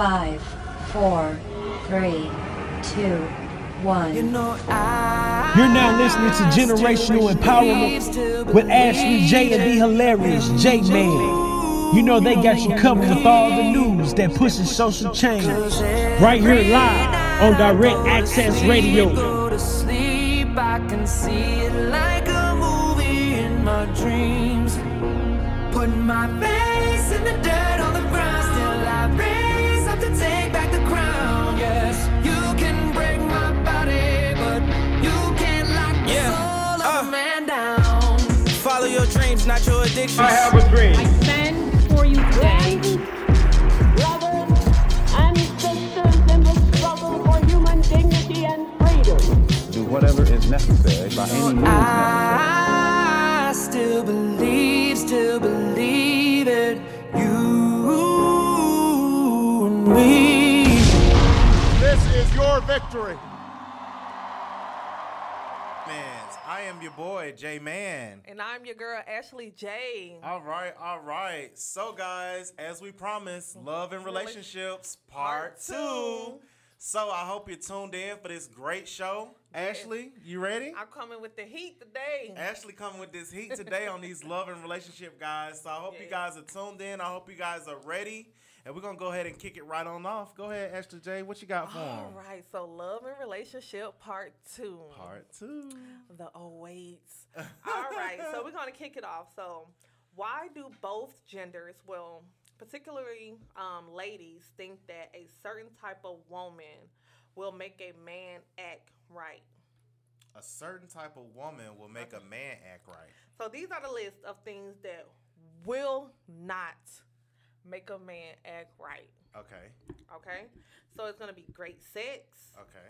Five, four, three, two, one. You know, You're now listening to Generational Empowerment with Ashley J and the hilarious J Man. You know they got you covered with all the news that pushes social change. Right here live on Direct Access Radio. Go to sleep, I can see it like a movie in my dreams. Put my face in the dirt not. I have a dream. I stand for you today. brothers and sisters in the struggle for human dignity and freedom. do whatever is necessary by any means necessary. I still believe, still believe it. You and me. This is your victory. I am your boy, J Man. And I'm your girl, Ashley J. All right, all right. So, guys, as we promised, love and relationships part two. So, I hope you're tuned in for this great show. Ashley, you ready? I'm coming with the heat today. Ashley coming with this heat today on these love and relationship guys. So I hope you guys are tuned in. I hope you guys are ready. And we're gonna go ahead and kick it right on off. Go ahead, Esther J. What you got for All 'em? right, so love and relationship part two. Part two. The awaits. All right, so we're gonna kick it off. So, why do both genders, well, particularly um, ladies, think that a certain type of woman will make a man act right? A certain type of woman will make a man act right. So these are the list of things that will not make a man act right. Okay. Okay, so it's gonna be great sex. Okay.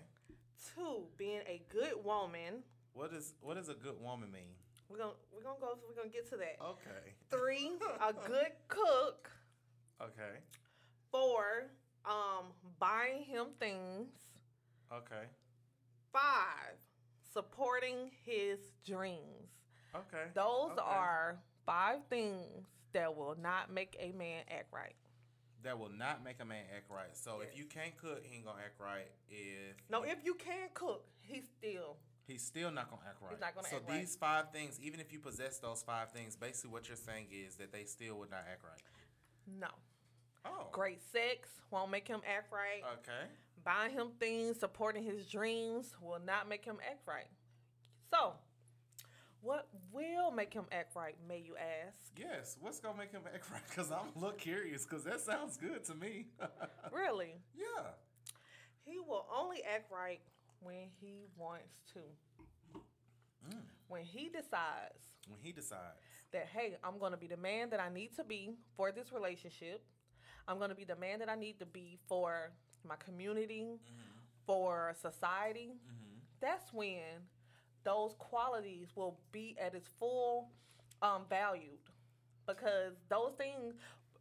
Two, being a good woman. What is what does a good woman mean? We're gonna we're gonna go. We're gonna get to that. Okay. Three, a good cook. Okay. Four, um, buying him things. Okay. Five, supporting his dreams. Okay. Those Okay. are five things that will not make a man act right. that will not make a man act right. So if you can't cook, he ain't gonna act right. If No, if you can cook, he's still He's still not gonna act right. not gonna so act right. these five things, even if you possess those five things, basically what you're saying is that they still would not act right. no. Oh. Great sex won't make him act right. Okay. Buying him things, supporting his dreams will not make him act right. So, what will make him act right, may you ask? Yes. What's gonna make him act right? Because I'm a little curious. Because that sounds good to me. Really? yeah. He will only act right when he wants to. Mm. When he decides When he decides. that, hey, I'm going to be the man that I need to be for this relationship, I'm going to be the man that I need to be for my community, Mm-hmm. for society, that's when those qualities will be at its full um, valued because those things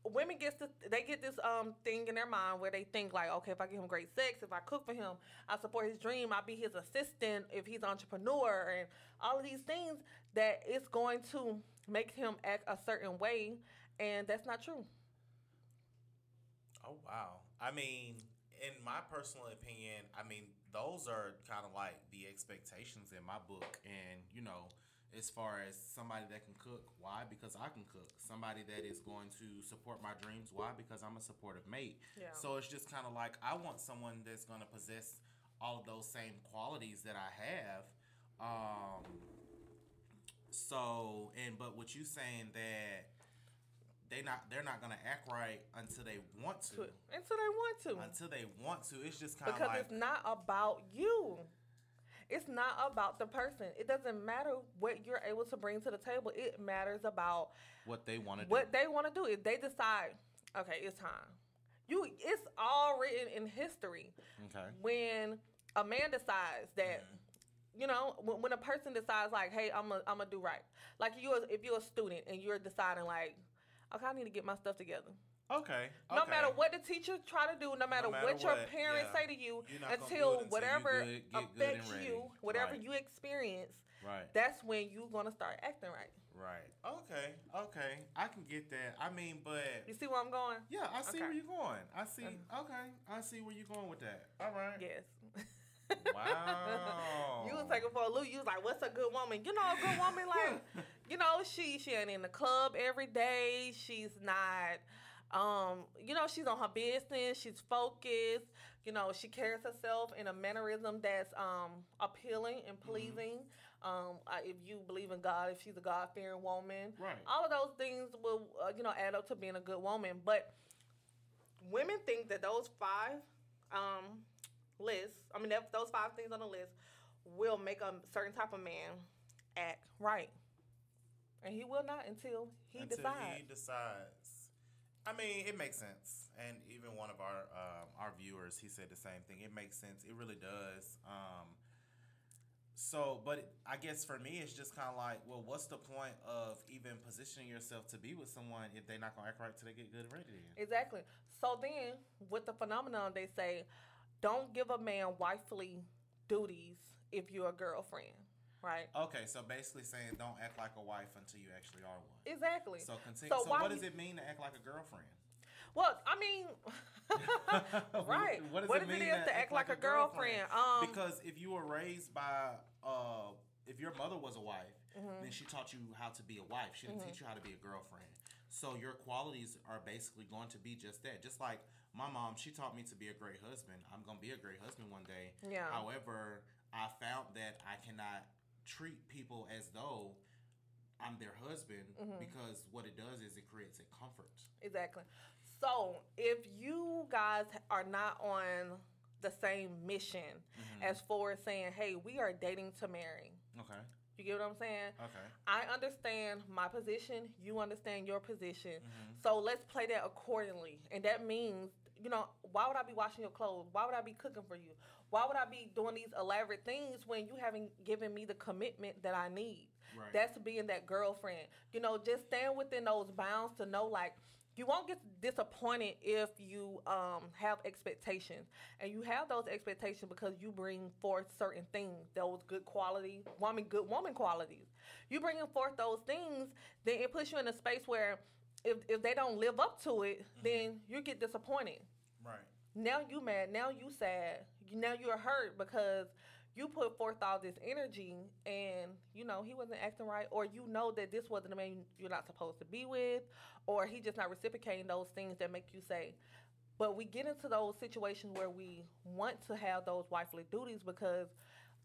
women gets this, they get this um thing in their mind where they think like okay if i give him great sex if i cook for him i support his dream i'll be his assistant if he's entrepreneur and all of these things that it's going to make him act a certain way and that's not true Oh wow. I mean, in my personal opinion, I mean those are kind of like the expectations in my book, and you know. As far as somebody that can cook, why? Because I can cook. Somebody that is going to support my dreams, why? Because I'm a supportive mate. Yeah. So it's just kind of like I want someone that's going to possess all of those same qualities that I have. Um, so and but what you saying that they not they're not gonna act right until they want to. until they want to Until they want to. It's just kind of because like it's not about you. It's not about the person. It doesn't matter what you're able to bring to the table. It matters about what they want to do. what they want to do. If they decide, okay, it's time. You, it's all written in history. okay. When a man decides that, mm-hmm. you know, when, when a person decides like, hey, I'm a, I'm gonna do right. Like you, if you're a student and you're deciding like, okay, I need to get my stuff together. Okay. No okay. matter what the teacher try to do, no matter, matter what, your what, parents yeah. say to you, You're not gonna do it until until whatever good- affects you, whatever Right. you experience, Right. that's when you're gonna start acting right. Right. Okay. Okay. I can get that. I mean, but You see where I'm going? yeah, I see Okay. where you're going. I see. Uh-huh. Okay. I see where you're going with that. All right. Yes. Wow. You was taking for a loop. You was like, "What's a good woman?" You know, a good woman, like, you know, she she ain't in the club every day. She's not, um, you know, she's on her business. She's focused. You know, she carries herself in a mannerism that's um appealing and pleasing. Um, I, if you believe in God, if she's a God fearing woman, Right. All of those things will, uh, you know, add up to being a good woman. But women think that those five um, lists, I mean, that, those five things on the list will make a certain type of man act right. And he will not until he Until decides. he decides. I mean, it makes sense, and even one of our um, our viewers, he said the same thing. It makes sense. It really does. Um, so, but I guess for me, it's just kind of like, well, what's the point of even positioning yourself to be with someone if they're not gonna act right till they get good and ready? Exactly. So then, with the phenomenon, they say, don't give a man wifely duties if you're a girlfriend, right? Okay, so basically saying don't act like a wife until you actually are one. Exactly. So continue. So So, what you- does it mean to act like a girlfriend? Well, I mean, right. What does What it does it mean to act like a girlfriend? Um, because if you were raised by, uh, if your mother was a wife, Mm-hmm. then she taught you how to be a wife. She didn't teach you how to be a girlfriend. So your qualities are basically going to be just that. Just like my mom, she taught me to be a great husband. I'm gonna be a great husband one day. Yeah. However, I found that I cannot treat people as though I'm their husband Mm-hmm. because what it does is it creates a comfort. Exactly. So if you guys are not on the same mission Mm-hmm. as far as saying, hey, we are dating to marry. Okay. You get what I'm saying? Okay. I understand my position. You understand your position. Mm-hmm. So let's play that accordingly. And that means, you know, why would I be washing your clothes? Why would I be cooking for you? Why would I be doing these elaborate things when you haven't given me the commitment that I need? Right. That's being that girlfriend. You know, just stand within those bounds to know, like, you won't get disappointed if you um, have expectations, and you have those expectations because you bring forth certain things, those good quality, woman, good woman qualities. You bringing forth those things, then it puts you in a space where if, if they don't live up to it, then you get disappointed. Right. Now you mad. Now you sad. You- Now you're hurt because you put forth all this energy and you know he wasn't acting right, or you know that this wasn't the man you're not supposed to be with, or he just not reciprocating those things that make you say. But we get into those situations where we want to have those wifely duties because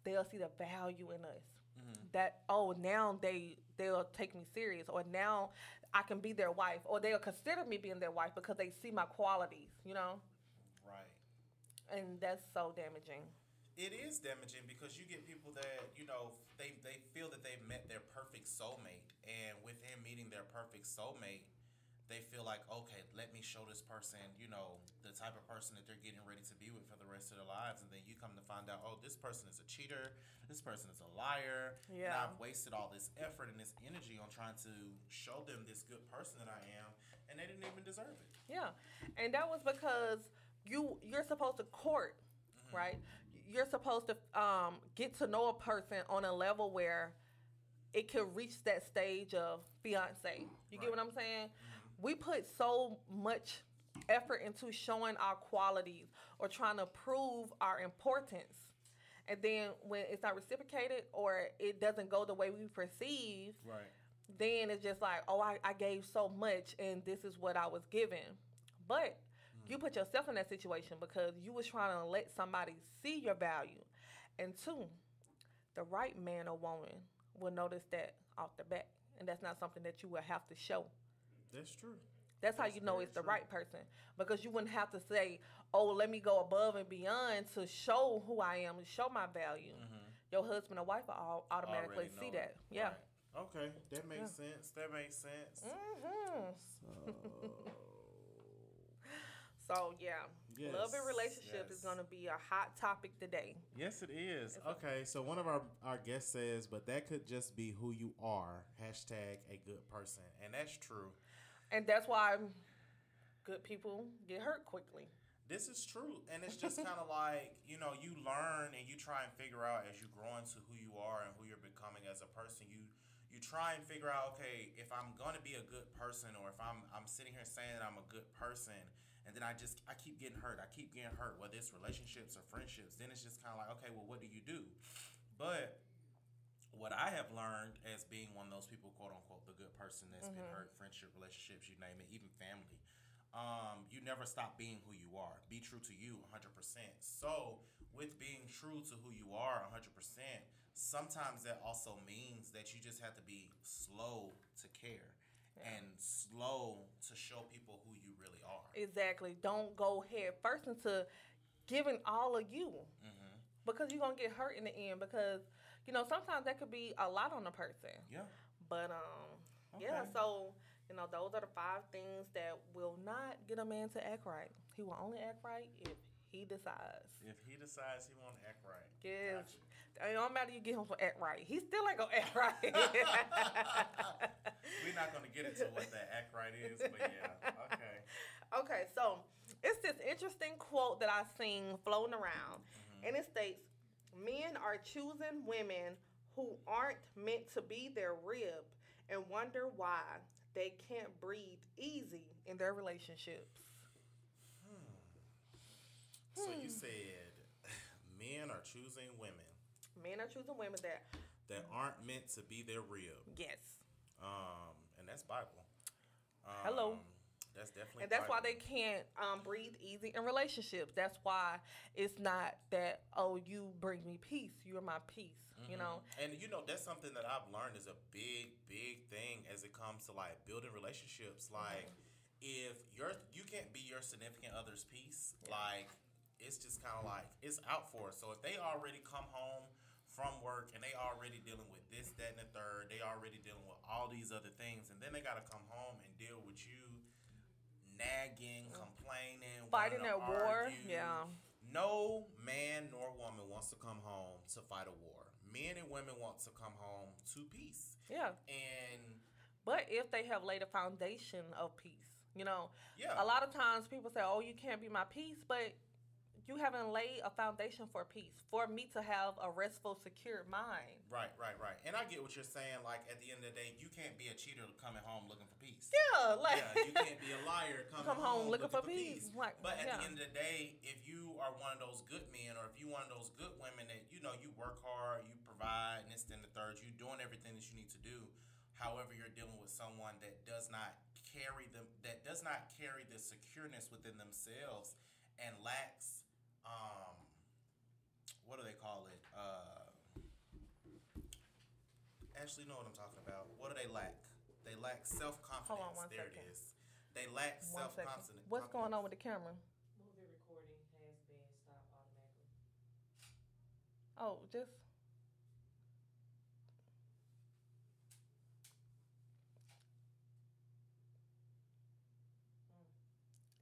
they'll see the value in us. Mm-hmm. That oh now they they'll take me serious, or now I can be their wife, or they'll consider me being their wife because they see my qualities. You know Right. and that's so damaging. It is damaging because you get people that you know they they feel that they've met their perfect soulmate, and within meeting their perfect soulmate, they feel like okay, let me show this person you know the type of person that they're getting ready to be with for the rest of their lives, and then you come to find out oh this person is a cheater, this person is a liar, and Yeah. I've wasted all this effort and this energy on trying to show them this good person that I am, and they didn't even deserve it. Yeah, and that was because you you're supposed to court, mm-hmm. right? You're supposed to um, get to know a person on a level where it could reach that stage of fiance. You get what I'm saying? We put so much effort into showing our qualities or trying to prove our importance. And then when it's not reciprocated or it doesn't go the way we perceive, Right. then it's just like, oh, I, I gave so much and this is what I was given. But you put yourself in that situation because you was trying to let somebody see your value. And two, the right man or woman will notice that off the bat. And that's not something that you will have to show. That's true. That's how you know very it's the true. right person. Because you wouldn't have to say, oh, let me go above and beyond to show who I am, to show my value. Your husband or wife will automatically Mm-hmm. See know that. it. Yeah. Right. Okay, that makes sense. That makes sense. hmm So yeah, love and Yes, relationship is going to be a hot topic today. Yes, it is. Okay, so one of our, our guests says, but that could just be who you are. Hashtag a good person. And that's true. And that's why good people get hurt quickly. This is true. And it's just kind of like, you know, you learn and you try and figure out as you grow into who you are and who you're becoming as a person. You you try and figure out, okay, if I'm gonna be a good person, or if I'm I'm sitting here saying that I'm a good person, and then I just I keep getting hurt, I keep getting hurt, whether it's relationships or friendships, then it's just kind of like, okay, well, what do you do? But what I have learned as being one of those people, quote unquote, the good person that's been hurt, friendship, relationships, you name it, even family. Um, you never stop being who you are. Be true to you 100%. So, with being true to who you are 100%, sometimes that also means that you just have to be slow to care and slow to show people who you really are. Exactly. Don't go head first into giving all of you Mm-hmm. because you're gonna get hurt in the end. Because you know sometimes that could be a lot on a person. Yeah. But um, yeah. So you know those are the five things that will not get a man to act right. He will only act right if he decides. If he decides he want to act right. Yes. Gotcha. It don't matter you get him for act right. He still ain't gonna act right. We're not going to get into what that act right is, but yeah. Okay. Okay, so it's this interesting quote that I've seen floating around, and it states, "Men are choosing women who aren't meant to be their rib, and wonder why they can't breathe easy in their relationships." Hmm. So you said men are choosing women Men are choosing women that, that aren't meant to be their rib. yes, Um, and that's Bible. Um, Hello. That's definitely and that's why they can't um, breathe easy in relationships. That's why it's not that oh you bring me peace, you're my peace. You know, And you know, that's something that I've learned is a big, big thing as it comes to like building relationships. Like if you're you can't be your significant other's piece, like it's just kind of like it's out for us. So if they already come home from work and they already dealing with this, that, and the third, they already dealing with all these other things, and then they gotta come home and deal with you nagging, mm. complaining, fighting at war. Yeah. No man nor woman wants to come home to fight a war. Men and women want to come home to peace. Yeah. And But if they have laid a foundation of peace, you know, Yeah. a lot of times people say, "Oh, you can't be my peace," but you haven't laid a foundation for peace. For me to have a restful, secure mind. right, right, right. And I get what you're saying. Like at the end of the day, you can't be a cheater coming home looking for peace. Yeah, like yeah, you can't be a liar coming Come home looking for peace. Like, But at yeah. the end of the day, if you are one of those good men, or if you one of those good women that you know you work hard, you provide, and this, then the third, you doing everything that you need to do. However, you're dealing with someone that does not carry them, that does not carry the secureness within themselves, and lacks, um, what do they call it? Uh, Ashley, you know what I'm talking about. What do they lack? They lack self confidence. Hold on one there second. it is. They lack self confidence. What's going on with the camera? Movie recording has been stopped automatically. Oh, just.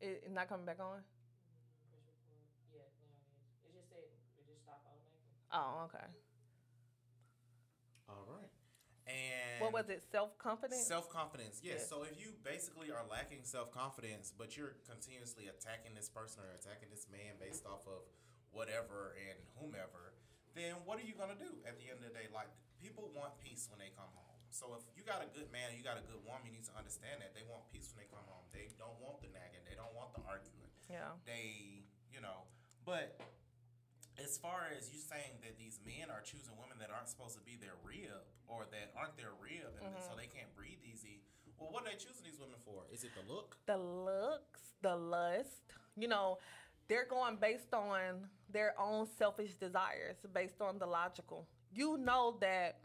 It, it not coming back on? Push record. Yeah, now it is. It just said it just stopped automatically. Oh, okay. All right. And What was it? Self confidence? Self confidence, yes. Yes. So if you basically are lacking self confidence, but you're continuously attacking this person or attacking this man based off of whatever and whomever, then what are you gonna do at the end of the day? Like people want peace when they come home. So if you got a good man, you got a good woman, you need to understand that they want peace when they come home. They don't want the nagging. They don't want the arguing. Yeah. They, you know, but as far as you saying that these men are choosing women that aren't supposed to be their rib or that aren't their rib and so mm-hmm. they can't breathe easy, well, what are they choosing these women for? Is it the look? the looks, the lust, you know, they're going based on their own selfish desires, based on the logical. You know that,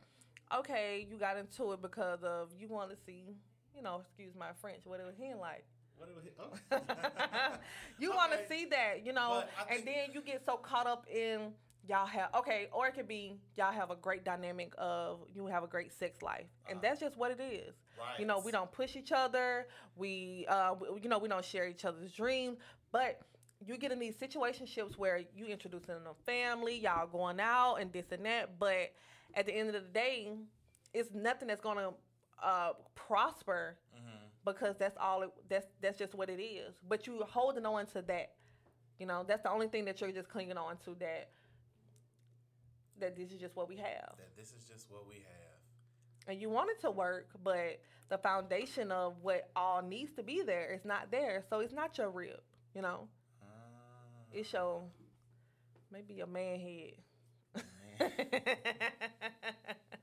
okay, you got into it because of you want to see, you know, excuse my French, what it was hitting like. What we, oh. you want to Okay. see that, you know, and then you get so caught up in y'all have okay, or it could be y'all have a great dynamic of you have a great sex life, and that's just what it is. You know. We don't push each other. We, uh, you know, we don't share each other's dreams, but. You get in these situationships where you introducing in a family, y'all going out and this and that, but at the end of the day, it's nothing that's gonna uh, prosper because that's all. It, that's that's just what it is. But you're holding on to that. You know, that's the only thing that you're just clinging on to. That that this is just what we have. that this is just what we have. and you want it to work, but the foundation of what all needs to be there is not there. So it's not your rib, you know. Uh. It's your maybe your man head.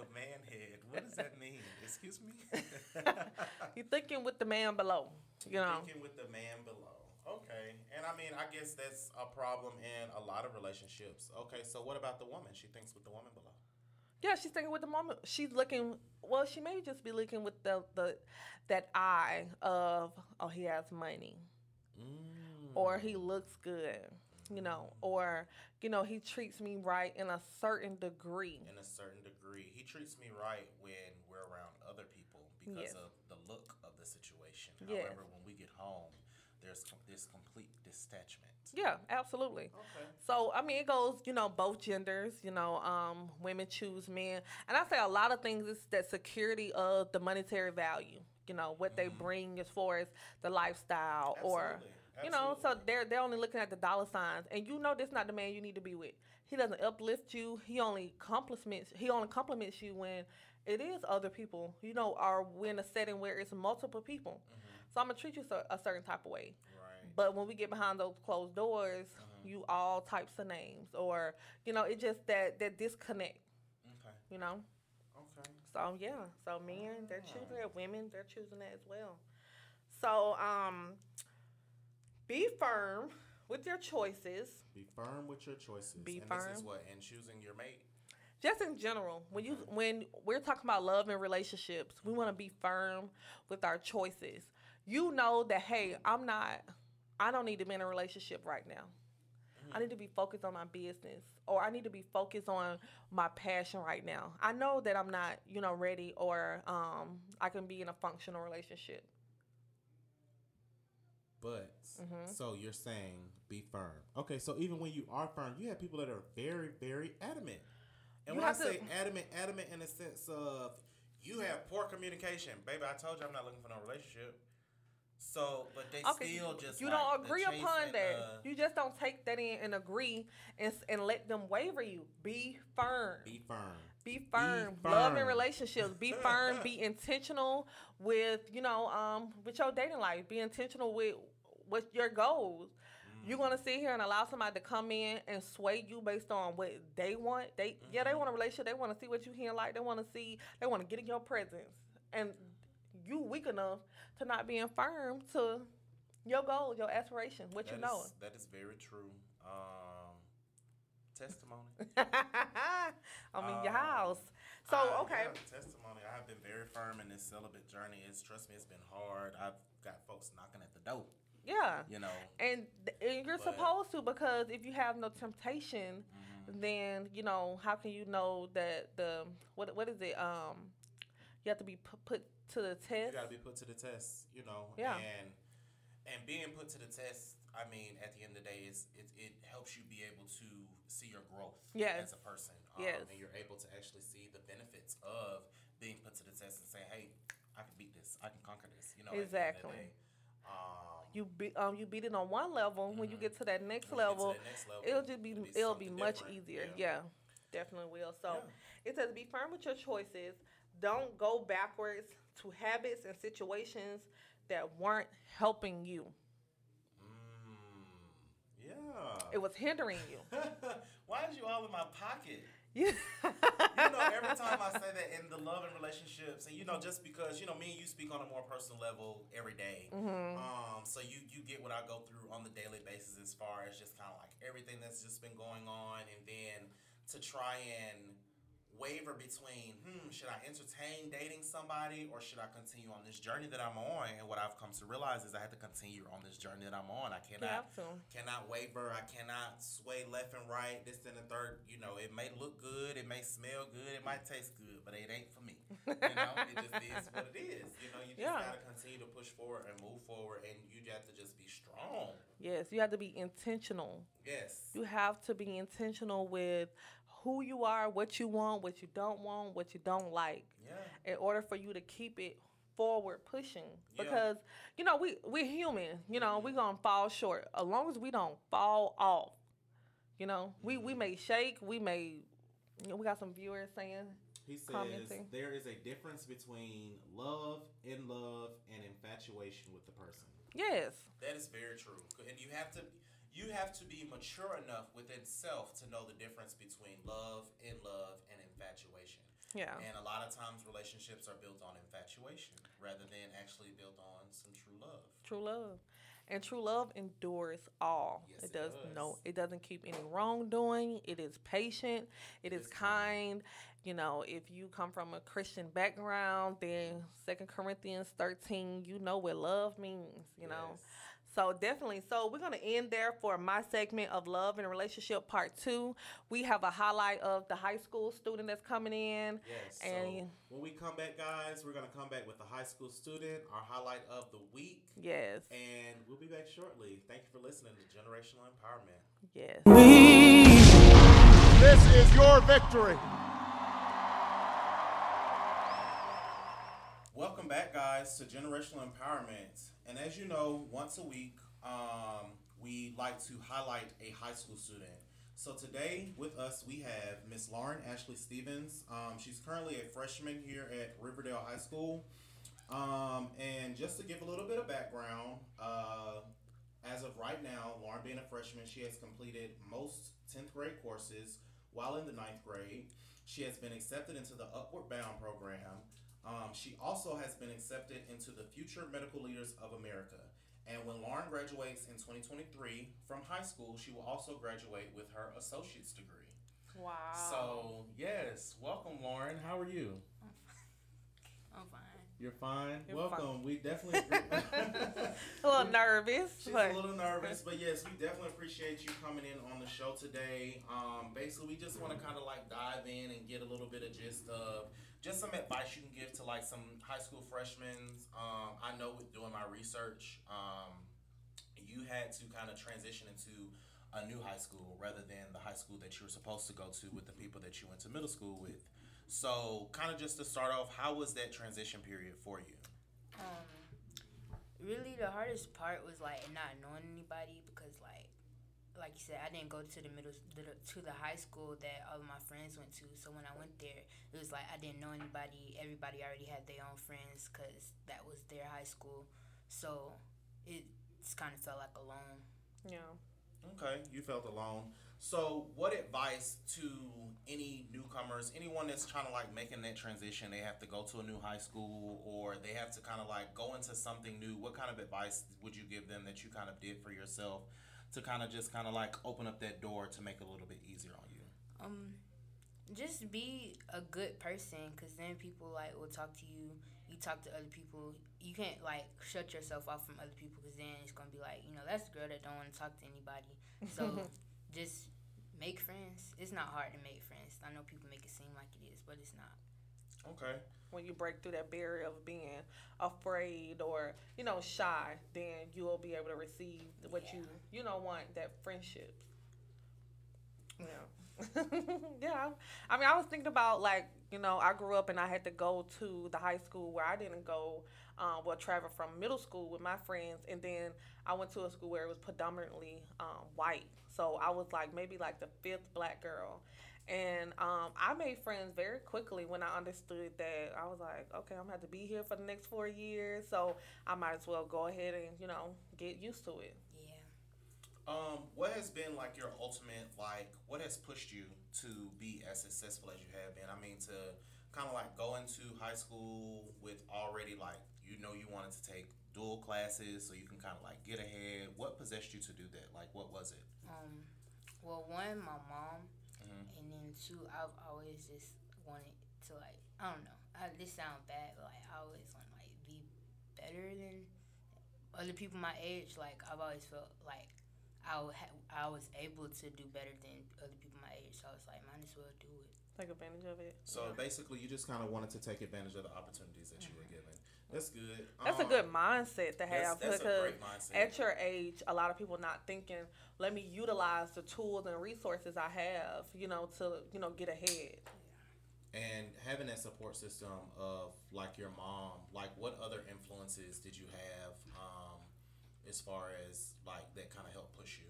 Your man head. What does that mean? Excuse me. You're thinking with the man below, you know. Thinking with the man below. Okay, and I mean, I guess that's a problem in a lot of relationships. Okay, so what about the woman? She thinks with the woman below. Yeah, she's thinking with the moment. She's looking. Well, she may just be looking with the the that eye of oh he has money, mm. or he looks good, you know, or you know he treats me right in a certain degree. In a certain degree, he treats me right when we're around other people because Yes. of the look of the situation. Yes. However, when we get home, there's com- this complete detachment. Yeah, absolutely. Okay. So I mean, it goes, you know, both genders. You know, um, women choose men, and I say a lot of things is that security of the monetary value. You know, what they bring as far as the lifestyle, or Mm-hmm. Absolutely. you know, so they're they're only looking at the dollar signs, and you know, this not the man you need to be with. He doesn't uplift you. He only compliments. He only compliments you when it is other people. You know, or when a setting where it's multiple people. So I'm gonna treat you so- a certain type of way. Mm-hmm. Right. But when we get behind those closed doors, you all types of names, or you know, it just that that disconnect. Okay. You know. Okay. So yeah, so men they're choosing it, women they're choosing that as well. So um, be firm with your choices. Be firm with your choices. Be and This is firm. what in choosing your mate. Just in general, when you when we're talking about love and relationships, we want to be firm with our choices. You know that hey, I'm not I don't need to be in a relationship right now. I need to be focused on my business or I need to be focused on my passion right now. I know that I'm not, you know, ready or um I can be in a functional relationship. But Mm-hmm. so you're saying be firm. Okay, so even when you are firm, you have people that are very, very adamant. And You when I have to- say adamant, adamant in the sense of you have poor communication, baby. I told you I'm not looking for no relationship. So, but they Okay, still just you like don't agree upon that. the- you just don't take that in and agree and and let them waver you. Be firm. be firm. Be firm. Love and relationships. Be firm. Be intentional with you know um with your dating life. Be intentional with with your goals. You're gonna sit here and allow somebody to come in and sway you based on what they want. They yeah they want a relationship. They want to see what you here like. They want to see. They want to get in your presence. And you weak enough to not being firm to your goal, your aspiration, what you That know. that is very true. Um, testimony. I'm in your Um, house. So I- okay. yeah, testimony. I have been very firm in this celibate journey. It's trust me, it's been hard. I've got folks knocking at the door. Yeah. You know. And, and you're But- Mm-hmm. supposed to because if you have no temptation, then you know how can you know that the what what is it? Um, you have to be pu- put to the test. You got to be put to the test, you know. Yeah. And and being put to the test, I mean, at the end of the day, it's, it it helps you be able to see your growth Yes. as a person. Um, Yes. And you're able to actually see the benefits of being put to the test and say, hey, I can beat this. I can conquer this. You know. at the end of the Exactly. Um, You be, um you beat it on one level. When you get to that next get to level, that next level, it'll just be it'll be it'll be much different. easier. Yeah. Yeah. definitely will. So Yeah. it says be firm with your choices. Don't go backwards to habits and situations that weren't helping you. mm, yeah. It was hindering you. Why is you all in my pocket? Yeah. you know, every time I say that in the love and relationships, and you know, just because you know, me and you speak on a more personal level every day, Mm-hmm. um, so you you get what I go through on the daily basis as far as just kind of like everything that's just been going on, and then to try and waver between, hmm, should I entertain dating somebody or should I continue on this journey that I'm on? And what I've come to realize is I have to continue on this journey that I'm on. I cannot cannot waver. I cannot sway left and right. This and the third. You know, it may look good, it may smell good, it might taste good, but it ain't for me. You know, it just is what it is. You know, you just Yeah. gotta continue to push forward and move forward, and you have to just be strong. Yes, you have to be intentional. Yes. You have to be intentional with who you are, what you want, what you don't want, what you don't like. Yeah. In order for you to keep it forward pushing. Yeah. Because, you know, we we're human. You know, we're gonna fall short. As long as we don't fall off. You know, we, we may mm-hmm. shake, we may you know, we got some viewers saying He says commenting. there is a difference between love, in love, and infatuation with the person. Yes. That is very true, and you have to you have to be mature enough within self to know the difference between love, in love, and infatuation. Yeah. And a lot of times relationships are built on infatuation rather than actually built on some true love. True love. And true love endures all. Yes, it it does does. no it doesn't keep any wrongdoing. It is patient. It is is kind. You know, if you come from a Christian background, then Second Corinthians thirteen, you know what love means, you know. Yes. So definitely. So we're gonna end there for my segment of love and relationship part two. We have a highlight of the high school student that's coming in. Yes. And so when we come back, guys, we're gonna come back with the high school student, our highlight of the week, yes. and we'll be back shortly. Thank you for listening to Generational Empowerment. Yes. We. This is your victory. Welcome back, guys, to Generational Empowerment. And as you know, once a week, um, we like to highlight a high school student. So today with us, we have Miss Lauren Ashley Stevens. Um, she's currently a freshman here at Riverdale High School. Um, and just to give a little bit of background, uh, as of right now, Lauren being a freshman, she has completed most 10th grade courses while in the ninth grade. She has been accepted into the Upward Bound program. Um, she also has been accepted into the Future Medical Leaders of America. And when Lauren graduates in 2023 from high school, she will also graduate with her associate's degree. Wow. So, yes, welcome, Lauren. How are you? I'm fine. You're fine. You're welcome. We definitely. a little nervous. She's but- a little nervous, but yes, we definitely appreciate you coming in on the show today. Um, basically, we just want to kind of like dive in and get a little bit of gist of just some advice you can give to like some high school freshmen. Um, I know with doing my research, um, you had to kind of transition into a new high school rather than the high school that you were supposed to go to with the people that you went to middle school with. So, kind of just to start off, how was that transition period for you? Um, really, the hardest part was like not knowing anybody like you said, I didn't go to the middle to the high school that all of my friends went to. So when I went there, it was like I didn't know anybody. Everybody already had their own friends because that was their high school. So it just kind of felt like alone. Yeah. Okay, you felt alone. So, what advice to any newcomers, anyone that's trying to like making that transition? They have to go to a new high school or they have to kind of like go into something new. What kind of advice would you give them that you kind of did for yourself to kind of just kind of like open up that door to make it a little bit easier on you? Um, just be a good person, cause then people like will talk to you. You talk to other people. You can't like shut yourself off from other people, cause then it's gonna be like you know that's the girl that don't want to talk to anybody. So just make friends. It's not hard to make friends. I know people make it seem like it is, but it's not. Okay. when you break through that barrier of being afraid or you know shy then you will be able to receive what you you know want that friendship. Yeah. Yeah. I mean i was thinking about like you know i grew up and i had to go to the high school where i didn't go um, well travel from middle school with my friends and then i went to a school where it was predominantly um, white. So i was like maybe like the fifth black girl and um, I made friends very quickly when I understood that I was like, okay, I'm gonna have to be here for the next four years, so I might as well go ahead and you know get used to it. Yeah. Um, what has been like your ultimate like what has pushed you to be as successful as you have been? I mean to kind of like go into high school with already like you know you wanted to take dual classes so you can kind of like get ahead. What possessed you to do that? Like what was it? Um, well, one, my mom. And two, I've always just wanted to like I don't know. I, this sound bad, but like I always want to like be better than other people my age. Like I've always felt like I would ha- I was able to do better than other people my age. So I was like, might as well do it. Take advantage of it. So basically, you just kind of wanted to take advantage of the opportunities that you were given. That's good. That's a Um, good mindset to have that's a because great mindset. at your age, a lot of people not thinking, let me utilize the tools and resources I have, you know, to you know get ahead. And having that support system of like your mom, like what other influences did you have um, as far as like that kind of helped push you?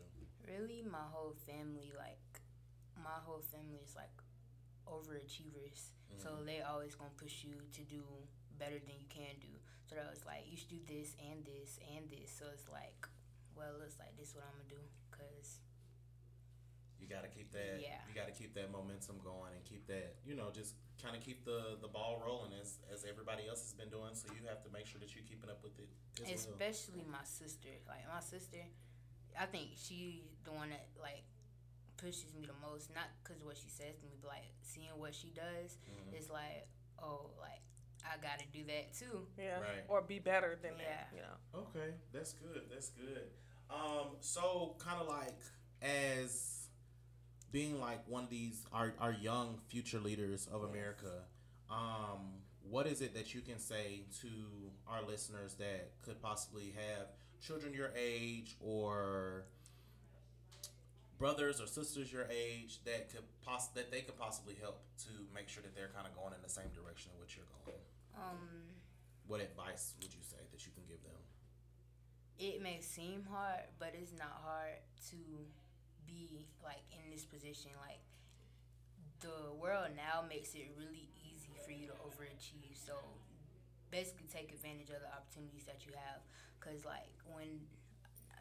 Really, my whole family, like my whole family is like overachievers, so Mhm. they always gonna push you to do better than you can do. So that was like you should do this and this and this. So it's like, well, it's like this is what I'm gonna do, cause You got to keep that. Yeah. You got to keep that momentum going and keep that. You know, just kind of keep the the ball rolling as as everybody else has been doing. So you have to make sure that you're keeping up with it. As well. especially my sister. Like my sister, I think she the one that like pushes me the most. Not because of what she says to me, but like seeing what she does. Mhm. It's like, oh, like I gotta do that too. Yeah. Right. Or be better than Yeah. that. You know. Okay, that's good. That's good. Um, so kind of like as being like one of these our our young future leaders of America, um, what is it that you can say to our listeners that could possibly have children your age or brothers or sisters your age that could poss- that they could possibly help to make sure that they're kind of going in the same direction of what you're going? Um, What advice would you say that you can give them? it may seem hard, but it's not hard to be like in this position. Like the world now makes it really easy for you to overachieve. So basically, take advantage of the opportunities that you have. Cause like when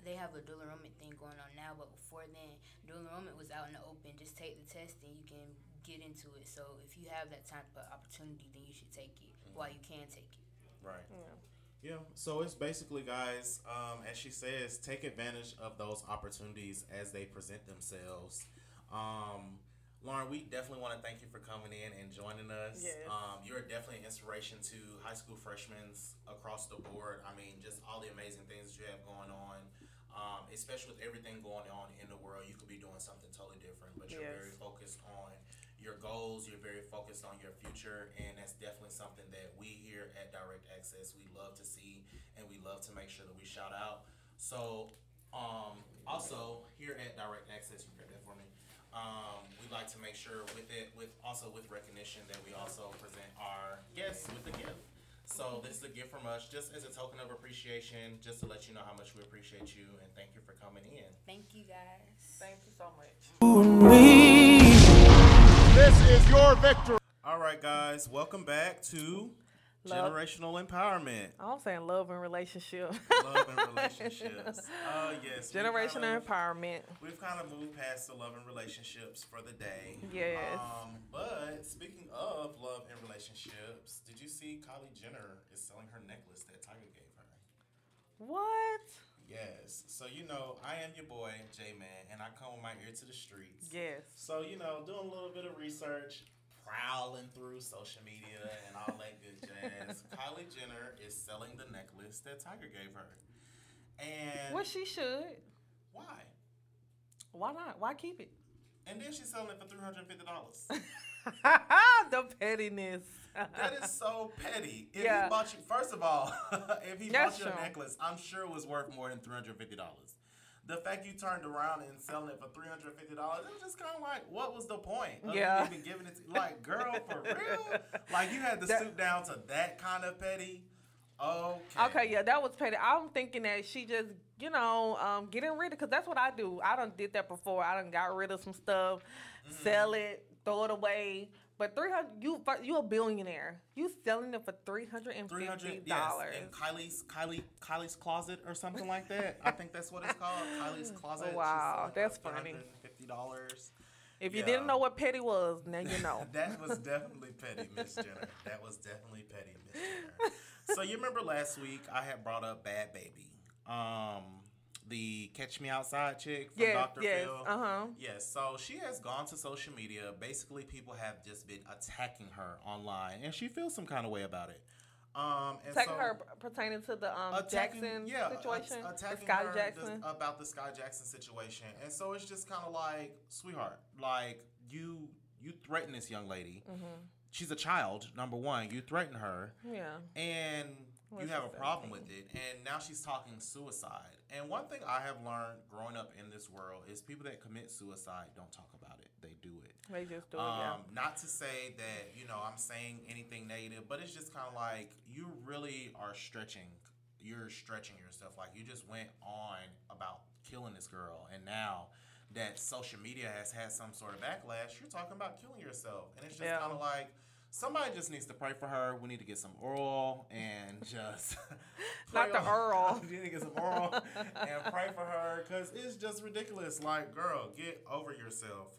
they have a dual enrollment thing going on now, but before then, dual enrollment was out in the open. Just take the test and you can get into it. So if you have that type of opportunity, then you should take it while you can take it. Right. Yeah. Yeah, so it's basically, guys, um, as she says, take advantage of those opportunities as they present themselves. Um, Lauren, we definitely want to thank you for coming in and joining us. Yes. Um, you're definitely an inspiration to high school freshmen across the board. I mean, just all the amazing things that you have going on. Um, especially with everything going on in the world, you could be doing something totally different, but you're Yes. very focused on your goals. You're very focused on your future, and that's definitely something that we here at Direct Access we love to see, and we love to make sure that we shout out. So, um, also here at Direct Access, you heard that for me. Um, we like to make sure with it, with also with recognition that we also present our guests with. So this is a gift from us, just as a token of appreciation, just to let you know how much we appreciate you and thank you for coming in. Thank you guys. Thank you so much. This is your victory. All right, guys, welcome back to Love. Generational Empowerment. I'm saying love and relationship. Love and relationships. Oh yes. Generational kind of- empowerment. We've kind of moved past the love and relationships for the day. Yes. Um, but speaking of love and relationships, did you see Kylie Jenner is selling her necklace that Tyga gave her? What? Yes. So you know, I am your boy, J Man, and I come with my ear to the streets. Yes. So you know, doing a little bit of research, prowling through social media and all that good jazz. Kylie Jenner is selling the necklace that Tyga gave her, and Well, she should. why? Why not? Why keep it? And then she's selling it for three hundred fifty dollars. the pettiness. That is so petty. If Yeah. he bought you, first of all, if he That's bought you a true. necklace, I'm sure it was worth more than three hundred fifty dollars. The fact you turned around and selling it for three hundred fifty dollars, it was just kind of like, what was the point? Of Yeah. even giving it, to, like, girl, for real? Like you had to That- stoop down to that kind of petty. Okay. Okay, yeah, that was petty. I'm thinking that she just, you know, um, getting rid of because that's what I do. I done did that before. I done got rid of some stuff, Mm-hmm. sell it, throw it away. But three hundred, you you a billionaire. You selling it for three hundred and Three fifty hundred, yes, dollars. in Kylie's Kylie Kylie's closet or something like that. I think that's what it's called, Kylie's closet. Wow, that's funny. Fifty dollars. If you Yeah. didn't know what petty was, now you know. that was definitely petty, Miss Jenner. That was definitely petty, Miss Jenner. So you remember last week I had brought up Bhad Bhabie, um, the Catch Me Outside chick from Yes, Dr. yes, Phil. uh-huh. Yes. So she has gone to social media. Basically, people have just been attacking her online, and she feels some kind of way about it. Um, and Taking so- her pertaining to the um, attacking- Jackson yeah, situation, at- the attacking Scotty her Jackson. about the Skai Jackson situation, and so it's just kind of like, sweetheart, like you you threaten this young lady. Mhm. She's a child, number one. You threaten her, Yeah. and Well, you have a problem with it, and now she's talking suicide. And one thing I have learned growing up in this world is people that commit suicide don't talk about it; they do it. They just do it. yeah. Um, not to say that you know I'm saying anything negative, but it's just kind of like you really are stretching. You're stretching yourself. Like you just went on about killing this girl, and now that social media has had some sort of backlash, you're talking about killing yourself, and it's just Yeah. kind of like. Somebody just needs to pray for her. We need to get some oil and just Not the Earl. we need to get some oil and pray for her because it's just ridiculous. Like, girl, get over yourself.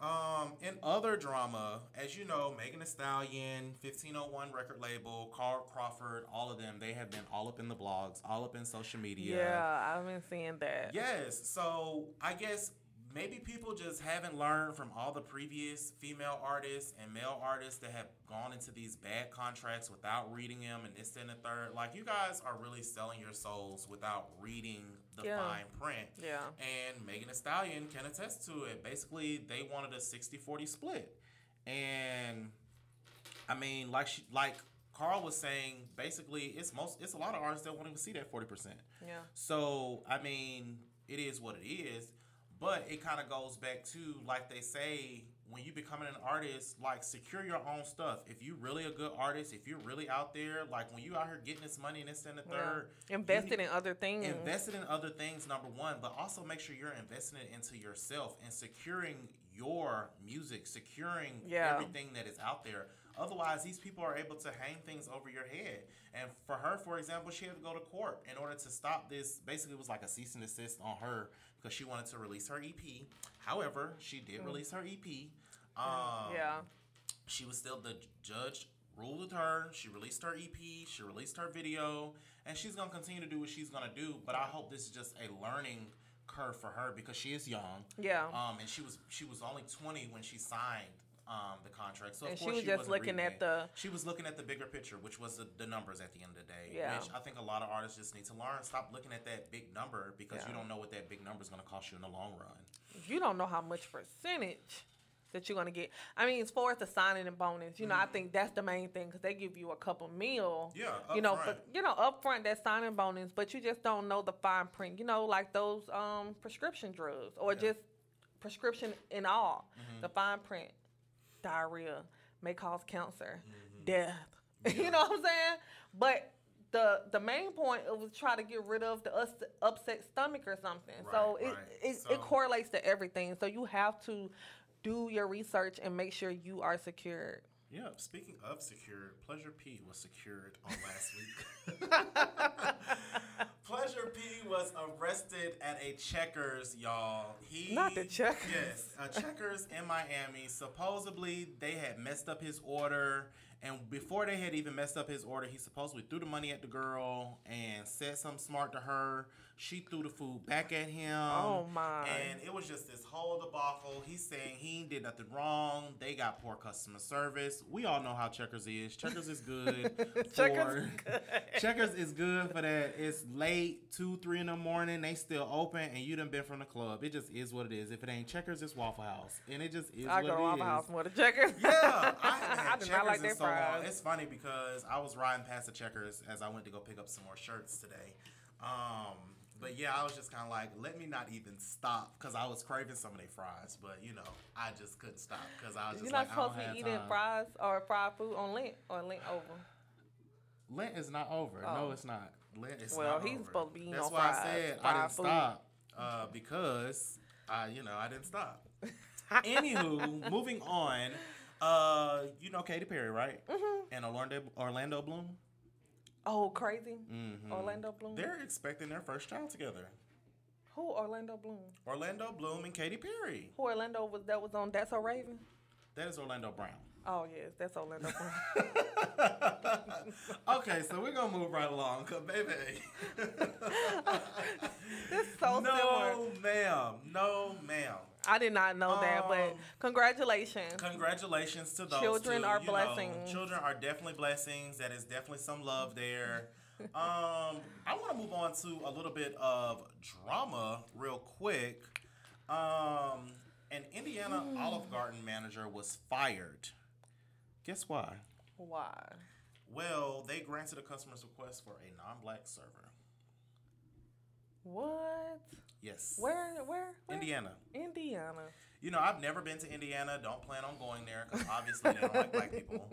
Um, in other drama, as you know, Megan Thee Stallion, 1501 record label, Carl Crawford, all of them, they have been all up in the blogs, all up in social media. Yeah, I've been seeing that. Yes. So I guess maybe people just haven't learned from all the previous female artists and male artists that have gone into these bad contracts without reading them and this and the third. Like you guys are really selling your souls without reading the Yeah. fine print. Yeah. And Megan Thee Stallion can attest to it. Basically, they wanted a 60-40 split. And I mean, like she like Carl was saying, basically it's most it's a lot of artists that won't even see that 40%. Yeah. So, I mean, it is what it is, but it kind of goes back to like they say when you becoming an artist, like secure your own stuff. If you really a good artist, if you're really out there, like when you out here getting this money and this and the third, you Invested in other things. Invested in other things, number one, but also make sure you're investing it into yourself and securing your music, securing Yeah. everything that is out there. Otherwise, these people are able to hang things over your head. And for her, for example, she had to go to court in order to stop this. Basically, it was like a cease and desist on her because she wanted to release her EP. However, she did release her EP. Um, yeah. she was still the judge ruled with her. She released her EP. She released her video, and she's gonna continue to do what she's gonna do. But I hope this is just a learning curve for her because she is young. Yeah. Um, and she was she was only twenty when she signed um the contract. So of And she course was just wasn't looking at it. the- She was looking at the bigger picture, which was the, the numbers at the end of the day. Yeah. Which I think a lot of artists just need to learn. Stop looking at that big number because you don't know what that big number is gonna cost you in the long run. you don't know how much percentage that you're gonna get. I mean, as far as the signing and bonus, you know, I think that's the main thing because they give you a couple. Mm-hmm. Yeah, you know, upfront. but you know, upfront that signing bonus, but you just don't know the fine print. You know, like those um prescription drugs or just prescription in all. Mm-hmm. The fine print, diarrhea may cause cancer, Mm-hmm. death. you know what I'm saying? But the the main point was try to get rid of the us- upset stomach or something. so it, right. it, So- it correlates to everything. So you have to do your research and make sure you are secured. Yeah, speaking of secured, Pleasure P was secured on last week. Pleasure P was arrested at a Checkers, y'all. He Not the Checkers. Yes, a Checkers in Miami. Supposedly they had messed up his order, and before they had even messed up his order, he supposedly threw the money at the girl and said something smart to her. She threw the food back at him. Oh, my. And it was just this whole debacle. He's saying he did nothing wrong. They got poor customer service. We all know how Checkers is. Checkers is good. Checkers for, Checkers is good for that. It's late, two, three in the morning. They still open, and you done been from the club. It just is what it is. If it ain't Checkers, it's Waffle House, and it just is I what go it Waffle is. House more than Checkers. Yeah, I haven't I had Checkers not like in their so long. fries. It's funny because I was riding past the Checkers as I went to go pick up some more shirts today. Um, but yeah, I was just kind of like, let me not even stop because I was craving some of their fries. But you know, I just couldn't stop because I was just You're like, not supposed I to be eating time. fries or fried food on Lent or Lent over. Lent is not over. Oh. No, it's not. Lent is Well, not he's over. supposed to be eating That's why fries, I said I didn't food. stop uh, because I, you know, I didn't stop. Anywho, moving on. Uh, you know Katy Perry, right? Mm-hmm. And Orlando Orlando Bloom. Oh, crazy. Mhm. Orlando Bloom. They're expecting their first child together. Who Orlando Bloom? Orlando Bloom and Katy Perry. Who Orlando was that was on That's So Raven? That is Orlando Brown. Oh yes, that's Orlando Bloom. okay, so we're gonna move right along, cause baby. It's so no, similar. ma'am. No, ma'am. I did not know that, but Um, congratulations. Congratulations to those Children two, are you know, blessings. children are definitely blessings. That is definitely some love there. um, I want to move on to a little bit of drama real quick. Um, an Indiana Hmm. Olive Garden manager was fired. Guess why? Why? Well, they granted a customer's request for a non-black server. What? Yes. Where? Where? where? Indiana. Indiana. You know, I've never been to Indiana. Don't plan on going there because obviously they don't like black people.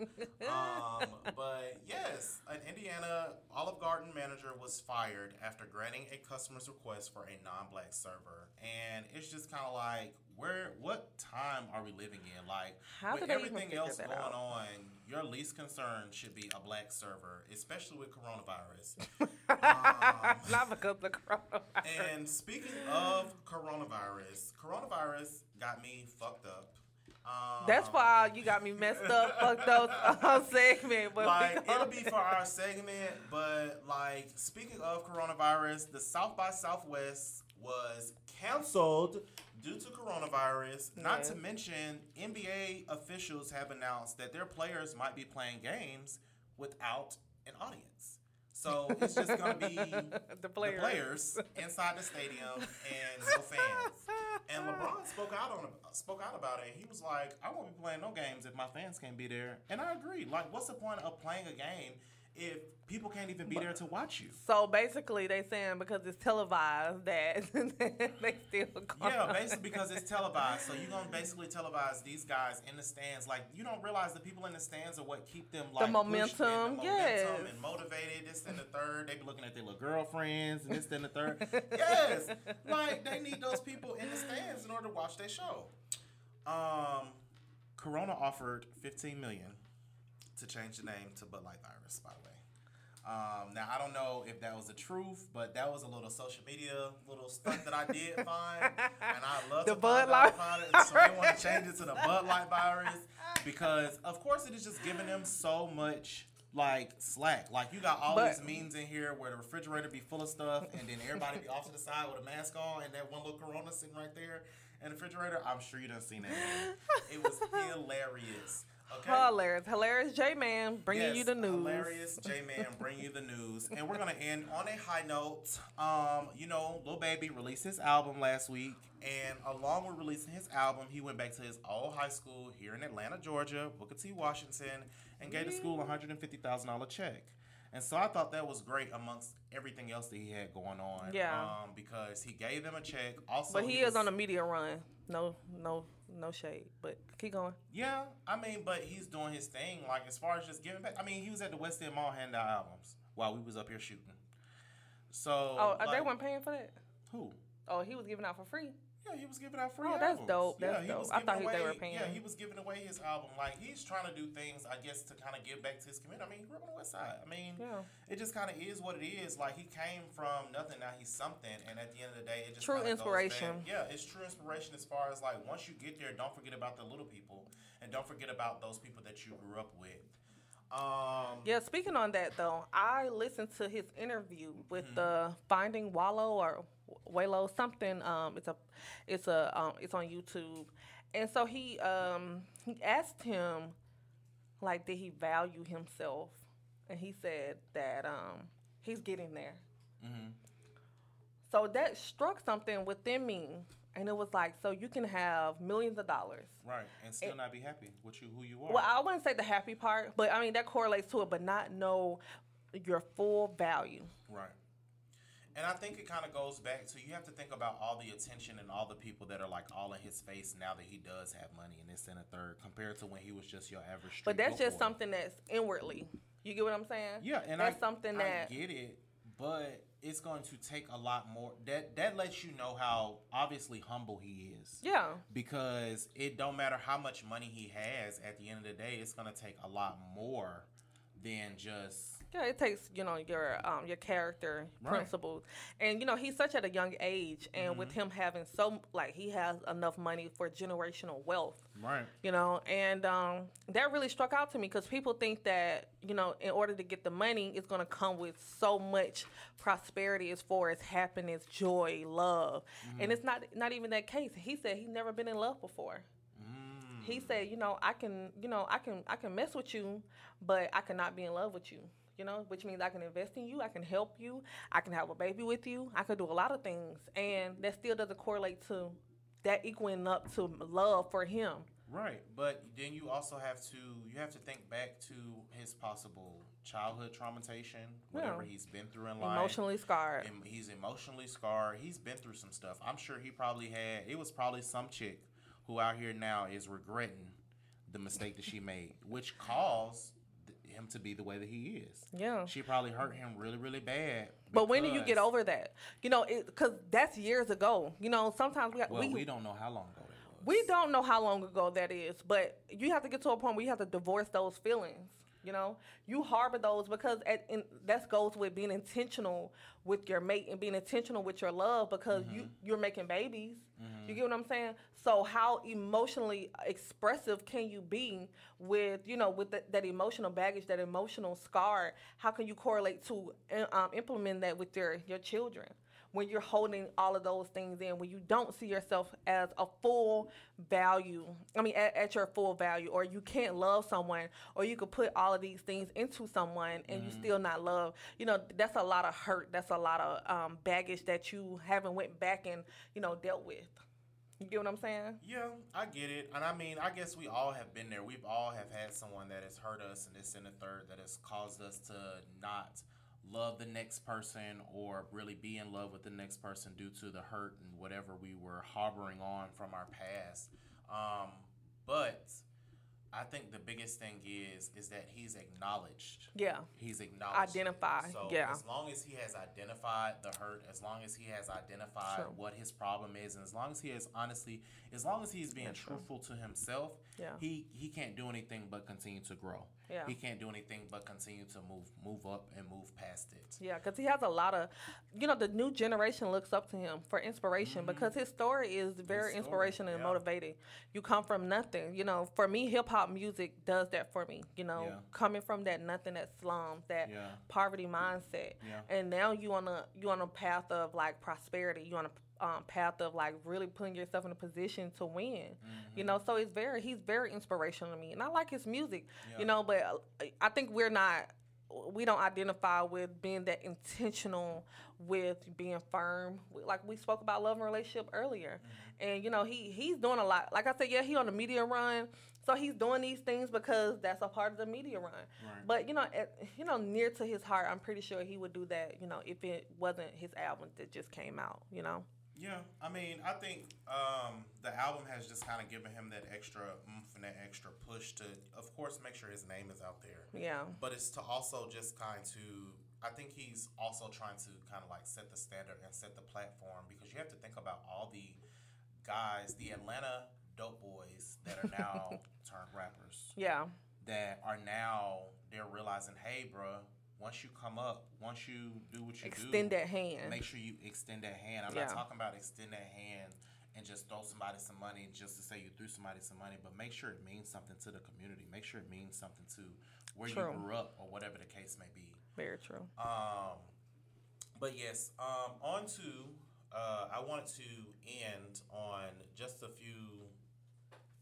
Um, but yes, an Indiana Olive Garden manager was fired after granting a customer's request for a non-black server, and it's just kind of like, where? What time are we living in? Like, How with did they even everything else going out? on, your least concern should be a black server, especially with coronavirus. Not because of coronavirus. And speaking of coronavirus, coronavirus got me fucked up. Um, That's why you got me messed up, fucked up on segment. But like it'll be for our segment, but like speaking of coronavirus, the South by Southwest was canceled due to coronavirus. Not to mention, NBA officials have announced that their players might be playing games without an audience. So it's just gonna be the players. players inside the stadium and no fans. And LeBron spoke out on spoke out about it. He was like, "I won't be playing no games if my fans can't be there." And I agree. Like, what's the point of playing a game if people can't even be there to watch you? So basically, they saying because it's televised that they still. Gonna, Yeah, basically because it's televised. So you're gonna basically televise these guys in the stands. Like you don't realize the people in the stands are what keep them like and momentum, the yes. and motivated. This and the third. They be looking at their little girlfriends and this and the third. yes, like they need those people in the stands in order to watch their show. Um, Corona offered 15 million to change the name to Bud Light Virus. By the way. Um, now I don't know if that was the truth, but that was a little social media little stuff that I did find, and I love The Bud Light it. So they want to change it to the Bud Light virus because, of course, it is just giving them so much like slack. Like you got all But- these memes in here where the refrigerator be full of stuff, and then everybody be off to the side with a mask on, and that one little Corona sitting right there in the refrigerator. I'm sure you done seen that. It was hilarious. Okay. Hilarious, hilarious J Man bringing Yes, you the news. Hilarious J Man bringing you the news. And we're gonna end on a high note. Um, you know, Lil Baby released his album last week, and along with releasing his album, he went back to his old high school here in Atlanta, Georgia, Booker T. Washington, and gave the school a hundred and fifty thousand dollar check. And so I thought that was great amongst everything else that he had going on. Yeah. Um, because he gave them a check. Also, But he, was- is on a media run. No, no, no shade. But keep going. Yeah, I mean, but he's doing his thing. Like as far as just giving back. I mean, he was at the West End Mall handing out albums while we was up here shooting. So Oh, uh, they weren't paying for that. who? Oh, he was giving out for free. Yeah, he was giving out free Oh, that's albums. dope. That's yeah, he dope. was I thought he- away, they were paying. Yeah, he was giving away his album. Like he's trying to do things, I guess, to kind of give back to his community. I mean, he grew up on the West Side. I mean, Yeah. it just kind of is what it is. Like he came from nothing, now he's something, and at the end of the day, it just True inspiration. Yeah, it's true inspiration as far as like once you get there, don't forget about the little people, and don't forget about those people that you grew up with. Um, Yeah, speaking on that though, I listened to his interview with Mm-hmm. the Finding Wallow or Wallow something. Um, it's a, it's a, um, it's on YouTube, and so he um he asked him, like, did he value himself, and he said that um he's getting there. mhm. So that struck something within me, and it was like, so you can have millions of dollars. Right, and still not be happy with you who you are. Well, I wouldn't say the happy part, but I mean that correlates to it, but not know your full value. Right. And I think it kind of goes back to you have to think about all the attention and all the people that are like all in his face now that he does have money and this and a third compared to when he was just your average. But that's book just something that's inwardly. You get what I'm saying? Yeah, and that's I, something I that get it, but it's going to take a lot more. That that lets you know how obviously humble he is. yeah. Because it don't matter how much money he has. At the end of the day, it's going to take a lot more than just Yeah, it takes you know your um your character Right. principles, and you know he's such at a young age, and with Mm-hmm. him having so like he has enough money for generational wealth. right. you know and um, that really struck out to me because people think that you know in order to get the money it's going to come with so much prosperity as far as happiness joy love and it's not not even that case he said he never been in love before he said you know i can you know i can i can mess with you but i cannot be in love with you you know which means i can invest in you i can help you i can have a baby with you i can do a lot of things and that still doesn't correlate to that equaling up to love for him Right, but then you also have to you have to think back to his possible childhood traumatization, whatever Yeah. he's been through in life. Emotionally scarred. Em- he's emotionally scarred. He's been through some stuff. I'm sure he probably had. It was probably some chick who out here now is regretting the mistake that she made, which caused him to be the way that he is. Yeah. She probably hurt him really, really bad. But when do you get over that? You know, because that's years ago. You know, sometimes we Well, we, we, don't know how long ago that was. we don't know how long ago that is, but you have to get to a point where you have to divorce those feelings. You know, you harbor those because at, that goes with being intentional with your mate and being intentional with your love because you you're making babies. You get what I'm saying? So how emotionally expressive can you be with you know with that that emotional baggage, that emotional scar? How can you correlate to uh, um, implement that with your your children? When you're holding all of those things in, when you don't see yourself as a full value, I mean, at, at your full value, or you can't love someone, or you could put all of these things into someone and you still not love, you know, that's a lot of hurt. That's a lot of um, baggage that you haven't went back and, you know, dealt with. You get what I'm saying? Yeah, I get it, and I mean, I guess we all have been there. We've all have had someone that has hurt us, and this and the third that has caused us to not love the next person or really be in love with the next person due to the hurt and whatever we were harboring on from our past. Um, but I think the biggest thing is is that he's acknowledged. Yeah. He's acknowledged. it. Identify, So yeah. as long as he has identified the hurt, as long as he has identified True. what his problem is, and as long as he is honestly, as long as he's being That's true. truthful to himself, Yeah. he he can't do anything but continue to grow. Yeah. He can't do anything but continue to move move up and move past it. Yeah, because he has a lot of, you know, the new generation looks up to him for inspiration because his story is very Mm-hmm. story, inspirational and yeah. motivating. You come from nothing, you know. For me, hip hop music does that for me. You know, Yeah. coming from that nothing, that slums, that Yeah. poverty mindset, Yeah. and now you on a you on a path of like prosperity. You on a um, path of like really putting yourself in a position to win. You know, so it's very he's very inspirational to me, and I like his music. Yeah. You know, but uh, I think we're not we don't identify with being that intentional with being firm. Like we spoke about love and relationship earlier, Mm-hmm. and you know he he's doing a lot. Like I said, yeah, he on the media run, so he's doing these things because that's a part of the media run. Right. But you know, at, you know, near to his heart, I'm pretty sure he would do that. You know, if it wasn't his album that just came out. You know. Yeah, I mean, I think um, the album has just kind of given him that extra oomph and that extra push to, of course, make sure his name is out there. Yeah. But it's to also just kind to, I think he's also trying to kind of like set the standard and set the platform because you have to think about all the guys, the Atlanta dope boys that are now turned rappers Yeah. that are now they're realizing, hey, bruh, once you come up, once you do what you do, Extend that hand. Make sure you extend that hand. I'm Yeah. not talking about extend that hand and just throw somebody some money just to say you threw somebody some money, but make sure it means something to the community. Make sure it means something to where True. you grew up or whatever the case may be. Very true. Um, but yes, um, on to uh, I wanted to end on just a few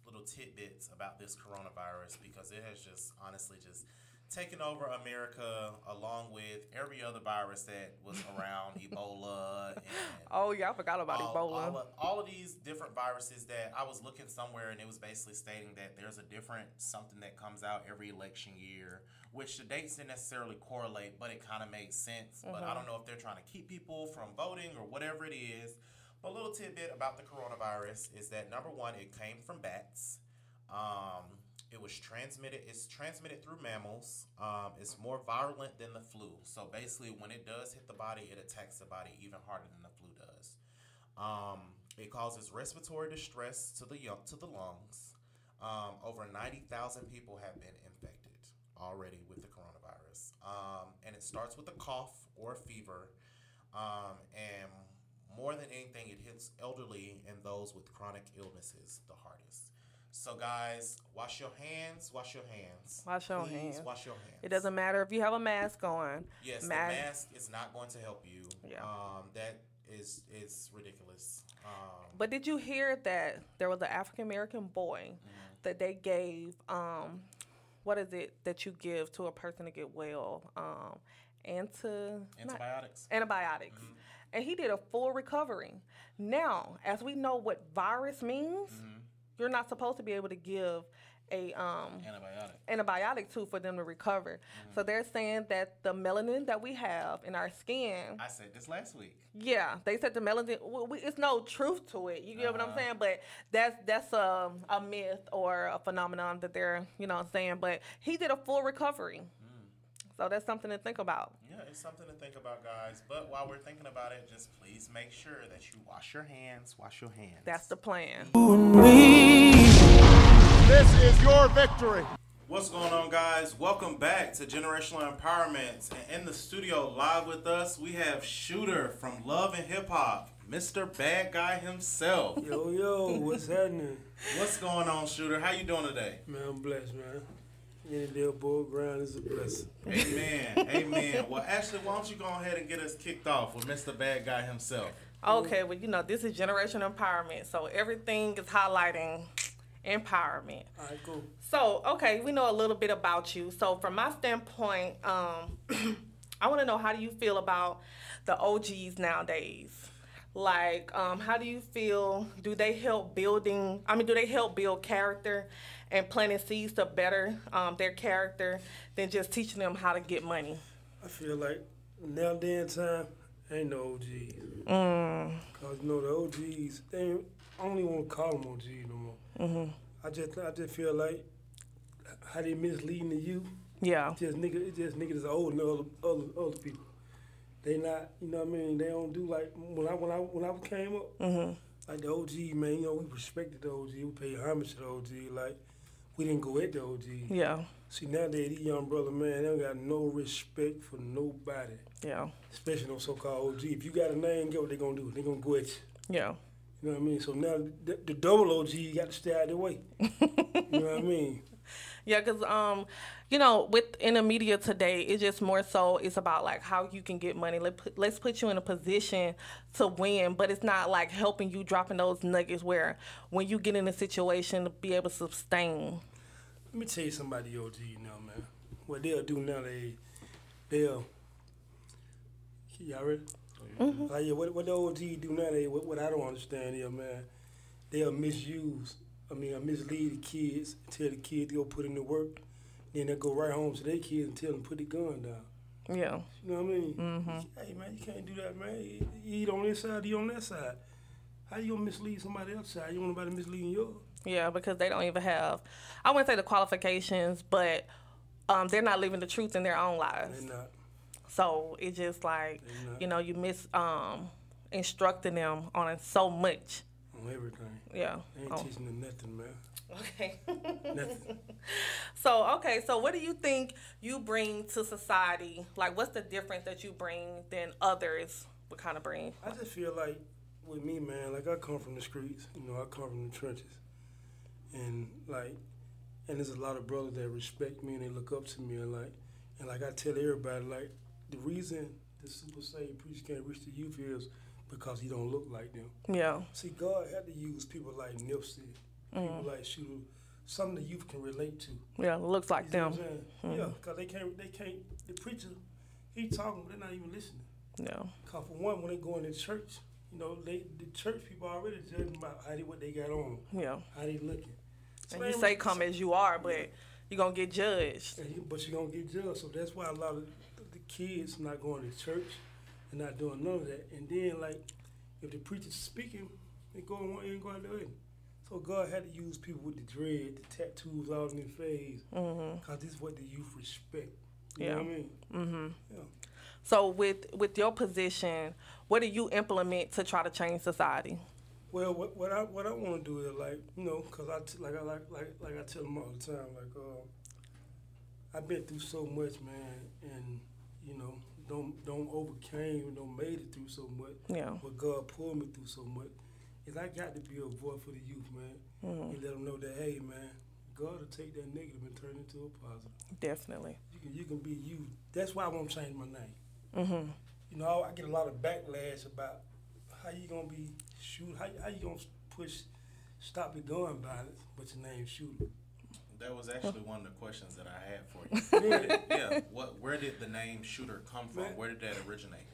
little tidbits about this coronavirus because it has just honestly just taken over America along with every other virus that was around Ebola and Oh yeah, I forgot about all, Ebola. All of, all of these different viruses that I was looking somewhere and it was basically stating that there's a different something that comes out every election year, which the dates didn't necessarily correlate, but it kind of made sense. But I don't know if they're trying to keep people from voting or whatever it is. But a little tidbit about the coronavirus is that number one, it came from bats. Um, it was transmitted. It's transmitted through mammals. Um, it's more virulent than the flu. So basically, when it does hit the body, it attacks the body even harder than the flu does. Um, it causes respiratory distress to the to the lungs. Um, over ninety thousand people have been infected already with the coronavirus, um, and it starts with a cough or a fever, um, and more than anything, it hits elderly and those with chronic illnesses the hardest. So, guys, wash your hands. Wash your hands. Wash your Please hands. Wash your hands. It doesn't matter if you have a mask on. Yes, Ma- the mask is not going to help you. Yeah. Um, that is is ridiculous. Um, But did you hear that there was an African American boy that they gave um what is it that you give to a person to get well? Um anti not- antibiotics. antibiotics. And he did a full recovery. Now, as we know what virus means, you're not supposed to be able to give a um, Antibiotic. antibiotic to for them to recover. So they're saying that the melanin that we have in our skin, I said this last week. yeah, they said the melanin. w we, it's no truth to it. You get what I'm Uh-huh. saying? But that's that's a a myth or a phenomenon that they're you know saying. But he did a full recovery, so that's something to think about. Yeah, it's something to think about, guys. But while we're thinking about it, just please make sure that you wash your hands. Wash your hands. That's the plan. This is your victory. What's going on, guys? Welcome back to Generational Empowerment. And in the studio, live with us, we have Shooter from Love and Hip Hop, Mr. Bad Guy himself. Yo, yo, what's happening? What's going on, Shooter? How you doing today? Man, I'm blessed, man. Any day above ground is a blessing. Amen. Amen. Well, Ashley, why don't you go ahead and get us kicked off with Mr. Bad Guy himself? Okay, well, you know, this is generation empowerment. So everything is highlighting empowerment. All right, cool. So, okay, we know a little bit about you. So, from my standpoint, um, I want to know how do you feel about the OGs nowadays? Like, um, how do you feel? Do they help building? I mean, do they help build character and planting seeds to better um, their character than just teaching them how to get money? I feel like now and time ain't no OGs. Mm. Cause you know the OGs, they ain't, I don't even want to call them OGs no more. Mm-hmm. I just I just feel like how they misleading the youth. Yeah. Just nigga, it's just niggas is old than other, other other people. They not, you know what I mean? They don't do like when I when I when I came up. Mm-hmm. Like the OG man, you know we respected the OG, we paid homage to the OG. Like we didn't go at the OG. Yeah. See nowadays these young brother man, they don't got no respect for nobody. Yeah. Especially no so-called OG. If you got a name, get what they gonna do? They gonna go at you. Yeah. You know what I mean? So now the, the double OG you got to stay out of the way. you know what I mean? Yeah, because um, you know, with in the media today, it's just more so it's about like how you can get money. Let put, let's put you in a position to win, but it's not like helping you dropping those nuggets where when you get in a situation to be able to sustain. Let me tell you somebody OG now, man. What they'll do now, they they'll y'all ready? Mhm. Like yeah, what what the OG do now, they what, what I don't understand here, man, they'll misuse. I mean, uh, mislead the kids, tell the kids to go put in the work, then they'll go right home to their kids and tell them put the gun down. Yeah. You know what I mean? Mhm. Hey man, you can't do that, man. You eat on this side, you on that side. How you gonna mislead somebody else side? You want nobody misleading yours? Yeah, because they don't even have, I wouldn't say the qualifications, but um, they're not living the truth in their own lives. They're not. So it's just like, you know, you miss um, instructing them on so much. On everything. Yeah. They ain't Oh. teaching them nothing, man. Okay. Nothing. So okay, so what do you think you bring to society? Like, what's the difference that you bring than others would kind of bring? I just feel like with me, man, like I come from the streets, you know, I come from the trenches. And like and there's a lot of brothers that respect me and they look up to me and like and like I tell everybody, like the reason the super saved preacher can't reach the youth is because he don't look like them. Yeah. See, God had to use people like Nipsey, people Mm. like Shooter, something the youth can relate to. Yeah, it looks like You them. Saying? Yeah, because they can't, they can't, the preacher, he talking, but they're not even listening. Yeah. Cause for one, when they go into church, you know, they the church people already judging about how they what they got on, Yeah. how they looking. So And you say come as you are, but you're gonna get judged. and you- but you're gonna get judged. So that's why a lot of the kids not going to church and not doing none of that. And then like, if the preacher's speaking, they go on end, go out the other. So God had to use people with the dread, the tattoos all in their face, Mhm. cause this is what the youth respect. You Yeah. know what I mean? Mhm. Yeah. So with with your position, what do you implement to try to change society? Well, what, what I what I want to do is like you know, cause I t- like I like like like I tell them all the time, like uh, I've been through so much, man, and you know, don't don't overcame, don't made it through so much. Yeah. But God pulled me through so much. Is I got to be a voice for the youth, man, Mhm. and let them know that hey, man, God will take that negative and turn it into a positive. Definitely. You can you can be you. That's why I won't change my name. Mm-hmm. You know, I get a lot of backlash about how you gonna be shoot, how, how you gonna push, stop the gun violence, but your name shooter. That was actually one of the questions that I had for you. Really? yeah. What? Where did the name Shooter come from? Man. Where did that originate?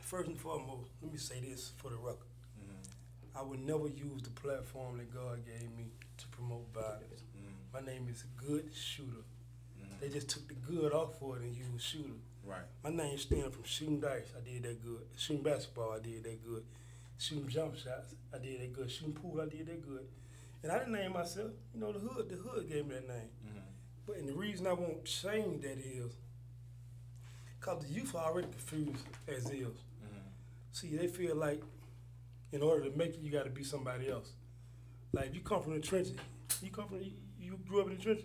First and foremost, let me say this for the record. Mm-hmm. I would never use the platform that God gave me to promote violence. Mm-hmm. My name is Good Shooter. Mm-hmm. They just took the good off for it and used shooter. Right. My name stemmed from shooting dice. I did that good. Shooting basketball. I did that good. Shooting jump shots. I did that good. Shooting pool. I did that good. And I didn't name myself. You know, the hood. The hood gave me that name. But and the reason I won't change that is because the youth are already confused as is. See, they feel like in order to make it, you got to be somebody else. Like if you come from the trenches, you come from you, you grew up in the trenches.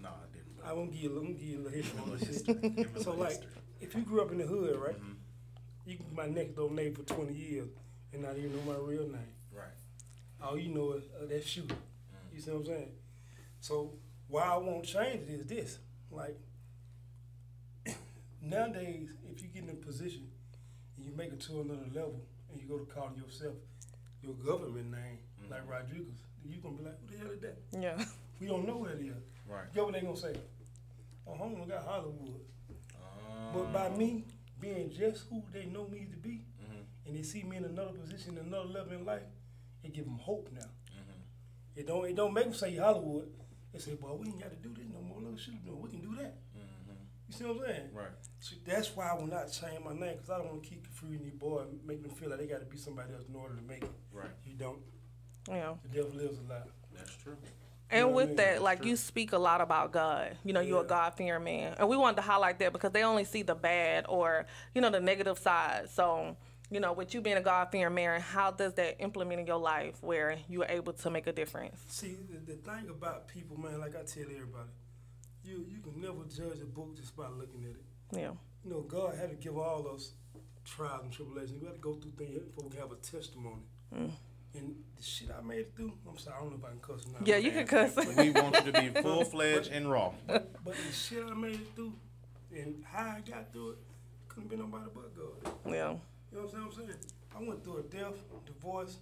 No, I didn't. I won't give you a little, give you a little history on Little this history. shit. Give me a So like, history. Mm-hmm. if you grew up in the hood, right? You can be my next door neighbor for twenty years and not even know my real name. Right. All you know is uh, that shooter. You see what I'm saying? So why I won't change it is this: like nowadays, if you get in a position and you make it to another level and you go to call yourself your government name, like Rodriguez, you're gonna be like, "Who the hell is that?" Yeah. We don't know what that is. Right. Guess what they gonna say? Oh, home got Hollywood. Um, But by me being just who they know me to be, Mhm. and they see me in another position, another level in life, it give them hope now. Mm-hmm. It don't it don't make them say Hollywood. They say, "Boy, we ain't got to do this no more. Look, shit, no, we can do that." You see what I'm saying? Right. So that's why I will not change my name because I don't want to keep confusing these boys, and make them feel like they got to be somebody else in order to make it. Right. You don't. Yeah. The devil lives a lie. That's true. And You know what I with mean? that, like you speak a lot about God. You know, you're a God fearing man. And we wanted to highlight that because they only see the bad or, you know, the negative side. So, you know, with you being a God fearing man, how does that implement in your life where you're able to make a difference? See, the, the thing about people, man, like I tell everybody, you you can never judge a book just by looking at it. Yeah. You know, God had to give all us trials and tribulations. We had to go through things before we have a testimony. Mm. And the shit I made it through, I'm sorry, I don't know if I can cuss now. Yeah, you can cuss. We want you to be full fledged and raw. But the shit I made it through and how I got through it, couldn't be nobody but God. Yeah. You know what I'm saying? I went through a death, divorce,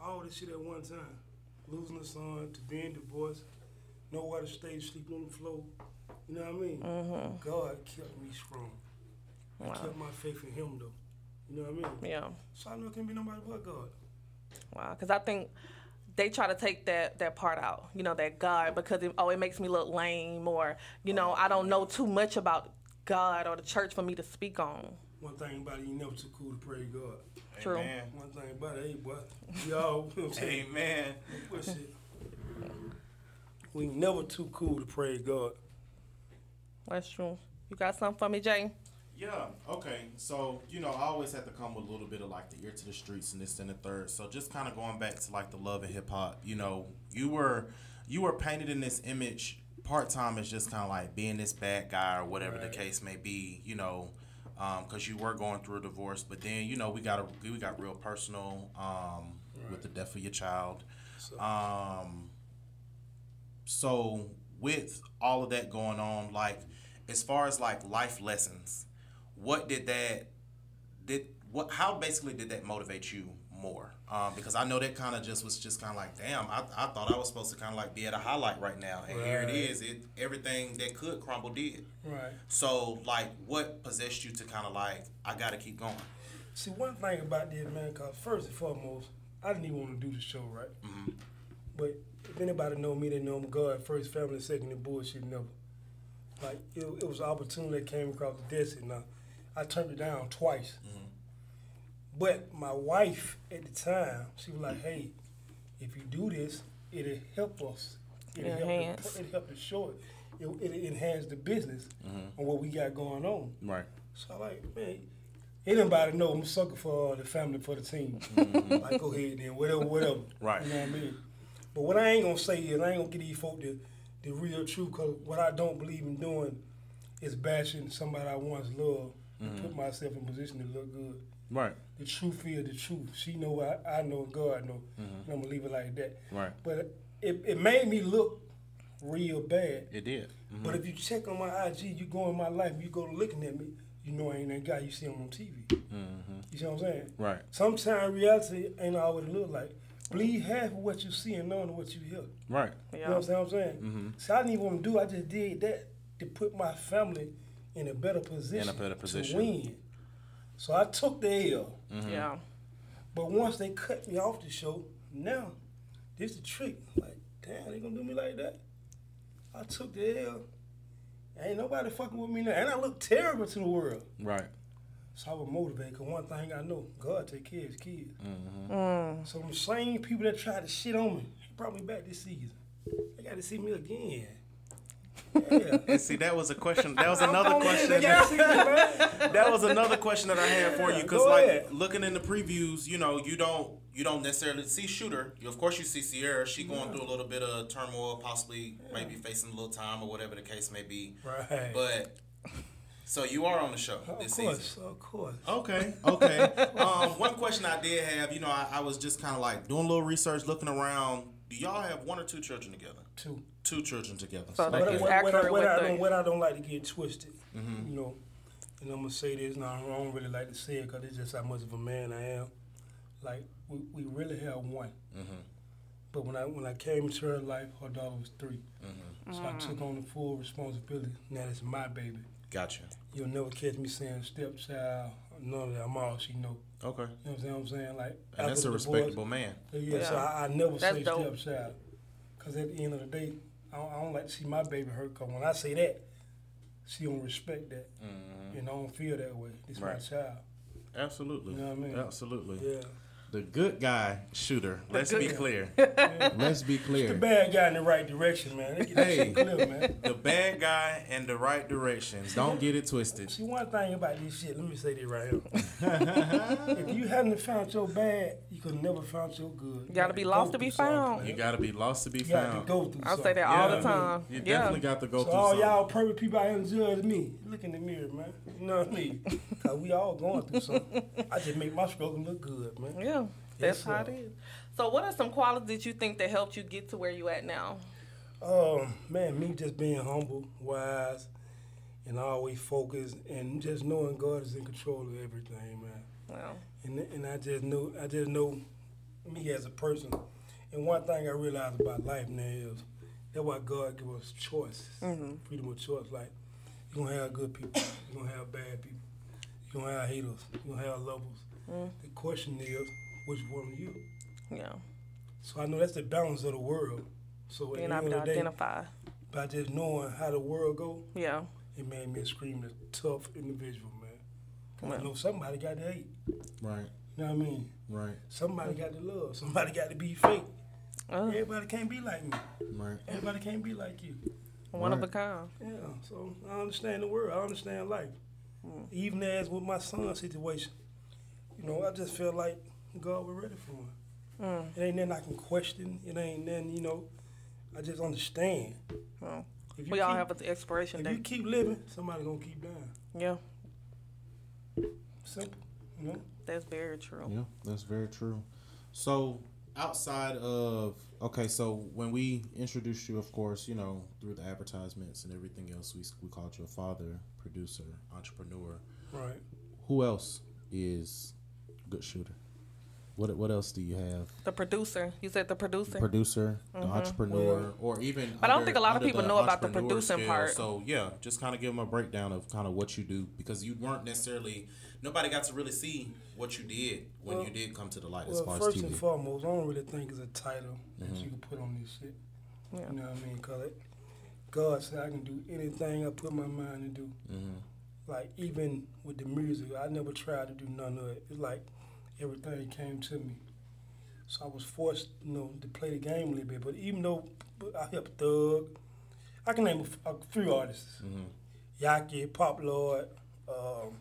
all this shit at one time. Losing a son to being divorced, nowhere to stay, sleeping on the floor. You know what I mean? Mhm. God kept me strong. Wow. kept my faith in Him, though. You know what I mean? Yeah. So I know it can be nobody but God. Wow, because I think they try to take that that part out, you know, that God, because it, oh, it makes me look lame, or you know, I don't know too much about God or the church for me to speak on. One thing about it, you never too cool to praise God. True. Amen. One thing about it, hey, boy, we all, you know what I'm saying? Amen. What shit? We never too cool to praise God. That's true. You got something for me, Jay? Yeah, okay. So, you know, I always have to come with a little bit of like the ear to the streets and this and the third. So just kind of going back to like the love of hip hop, you know, you were you were painted in this image part time as just kind of like being this bad guy or whatever Right. the case may be, you know, because you were going through a divorce, but then you know we got a we got real personal um, with the death of your child. Um, so with all of that going on, like as far as like life lessons, what did that did what how basically did that motivate you more? Um, because I know that kind of just was just kind of like, damn, I, I thought I was supposed to kind of like be at a highlight right now, and here it is. It everything that could crumble did. Right. So like, what possessed you to kind of like, I got to keep going? See, one thing about this, man, because first and foremost, I didn't even want to do the show, right? Mm-hmm. But if anybody know me, they know I'm God first, family second, and bullshit never. Like, it, it was an opportunity that came across the desk, and uh, I turned it down twice. But my wife at the time, she was like, hey, if you do this, it'll help us. It'll help, Enhance. the, it'll help the show. It, it'll enhance the business Mhm. on what we got going on. Right. So I like, man, anybody know I'm a sucker for uh, the family, for the team. Mhm. like, go ahead then, whatever, whatever. Right. You know what I mean? But what I ain't gonna say is, I ain't gonna get these folk the, the real truth, because what I don't believe in doing is bashing somebody I once loved and Mhm. put myself in a position to look good. Right. The truth is the truth. She know what I, I know, God know. Mhm. And I'm gonna leave it like that. Right. But it, it made me look real bad. It did. But Mhm. if you check on my IG, you go in my life, you go looking at me, you know I ain't that guy you see him on TV. Mhm. You see what I'm saying? Right. Sometimes reality ain't always look like. Believe half of what you see and none of what you hear. Right. You know what I'm saying? Mhm. So I didn't even want to do. I just did that to put my family in a better position. In a better position. to win. So I took the L. Mhm. Yeah. But once they cut me off the show, now this the trick. Like, damn, they gonna do me like that? I took the L. Ain't nobody fucking with me now, and I look terrible to the world. Right. So I was motivated. Cause one thing I know, God take care of His kids. Mm-hmm. Mm. So them same people that tried to shit on me, they brought me back this season. They got to see me again. Yeah. And see, that was a question. That was another question. they gotta see me, That, that was another question that I had for you because, like, ahead. looking in the previews, you know, you don't you don't necessarily see Shooter. You, of course, you see Sierra. She going through a little bit of turmoil, possibly maybe facing a little time or whatever the case may be. Right. But so you are on the show Of this course, season. of course. Okay, okay. um, one question I did have, you know, I, I was just kind of like doing a little research, looking around. Do y'all have one or two children together? Two. Two children together. So What, that I- what, what, I- what I don't, what I don't like to get twisted, Mhm. you know, and I'm gonna say this now. I don't really like to say it because it's just how much of a man I am. Like we, we really have one, Mhm. but when I when I came into her life, her daughter was 3 Mhm. so I took on the full responsibility. Now it's my baby. Gotcha. You'll never catch me saying stepchild. None of that. I'm all she know. Okay. You know what I'm saying? I'm saying like. And that's a the divorce- respectable man. Yeah, so I, I never That's say dope. stepchild. Because at the end of the day, I don't, I don't like to see my baby hurt. Because when I say that, she don't respect that. Mhm. And I don't feel that way. It's my child. Absolutely. You know what I mean? Absolutely. Yeah. The good guy shooter. Let's be good- clear. Yeah. Let's be clear. The bad guy in the right direction, man. Get that Hey, clear, man. the bad guy in the right directions. Don't get it twisted. See, one thing about this shit, let me say this right here. if you hadn't found your bad, you could never found your good. You gotta be go lost to be found. You gotta be lost to be You got to found. go through I say something. that all the Yeah. time. You yeah. definitely got to go So through all something. y'all perfect people out here judge me. Look in the mirror, man. You know what I mean? Cause we all going through something. I just make my struggle look good, man. Yeah, that's Yes, how it is. So, what are some qualities that you think that helped you get to where you at now? Um, man, me just being humble, wise, and always focused, and just knowing God is in control of everything, man. Well, And and I just know I just know me as a person. And one thing I realized about life now is that's why God give us choice, Mhm. freedom of choice. Like you're gonna have good people, you're gonna have bad people, you're gonna have haters, you're gonna have lovers. Mm. The question is, which one are you? yeah, So I know that's the balance of the world. So at being the able end to of the day, identify. by just knowing how the world go, Yeah, it made me a extremely tough individual, man. 'Cause I Well. know somebody got to hate. Right. You know what I mean? Right. Somebody got to love. Somebody got to be fake. Uh, Everybody can't be like me. Right. Everybody can't be like you. one of a Right. kind. Yeah. So I understand the world. I understand life. Mm. Even as with my son's situation, you know, I just feel like God was ready for him. Mm. It ain't nothing I can question. It ain't nothing, you know. I just understand. Well, If you we all keep- have an expiration date. If you keep living, somebody gonna keep dying. Yeah, Simple. You know. that's very true. Yeah, that's very true. So outside of okay, so when we introduced you, of course, you know through the advertisements and everything else, we we called you a father, producer, entrepreneur. Right. Who else is good shooter? What what else do you have? The producer. You said the producer. Producer, the Mhm. entrepreneur, or even. But I don't think a lot of people know about the producing scale. part. So yeah, just kind of give them a breakdown of kind of what you do because you weren't necessarily nobody got to really see what you did when Well- you did come to the light as Well, far first as TV. and foremost, I don't really think it's a title that Mhm. you can put on this shit. Yeah. You know what I mean? Cause it, God said I can do anything I put my mind to do. Mhm. Like even with the music, I never tried to do none of it. It's like everything came to me. So I was forced, you know, to play the game a little bit. But even though I helped Thug, I can name a, f- a few artists. Mhm. Yaki, Pop Lord, um,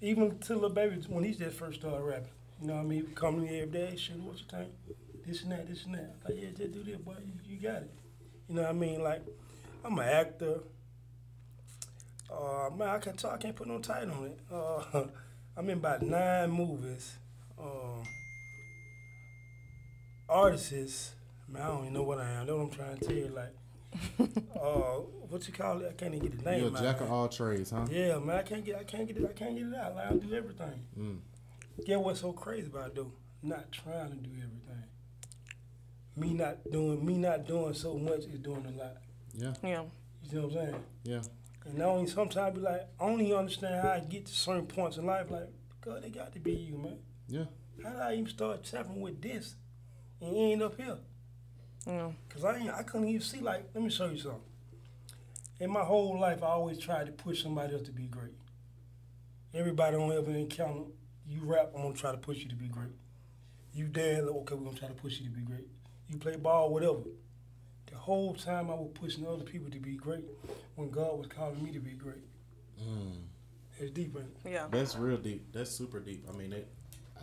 even to Lil Baby when he just first started rapping. You know what I mean? He would come to me every day, shoot, what you think? This and that, this and that. Like, yeah, just do this, boy. You, you got it. You know what I mean? Like, I'm an actor. Uh, man, I can't talk, I can't put no title on it. Uh, I'm in about nine movies. Um, artists, man, I don't even know what I am. That's what I'm trying to tell you. Like, uh, what you call it? I can't even get the name. You're a jack man. of all trades, huh? Yeah, man, I can't get, I can't get it, I can't get it out. Like, I do everything. Mm. Get what's so crazy about it though? Not trying to do everything. Me not doing, me not doing so much is doing a lot. Yeah. Yeah. You see what I'm saying? Yeah. And I only sometimes be like, I only understand how I get to certain points in life. Like, God, they got to be you, man. Yeah. how did I even start tapping with this and end up here? Mm. Cause I ain't, I couldn't even see like. Let me show you something. In my whole life, I always tried to push somebody else to be great. Everybody don't ever encounter you rap. I'm gonna try to push you to be great. You dance, okay, we're gonna try to push you to be great. You play ball, whatever. The whole time I was pushing other people to be great when God was calling me to be great. Mm. It's deep, ain't it? Yeah. That's real deep. That's super deep. I mean, it,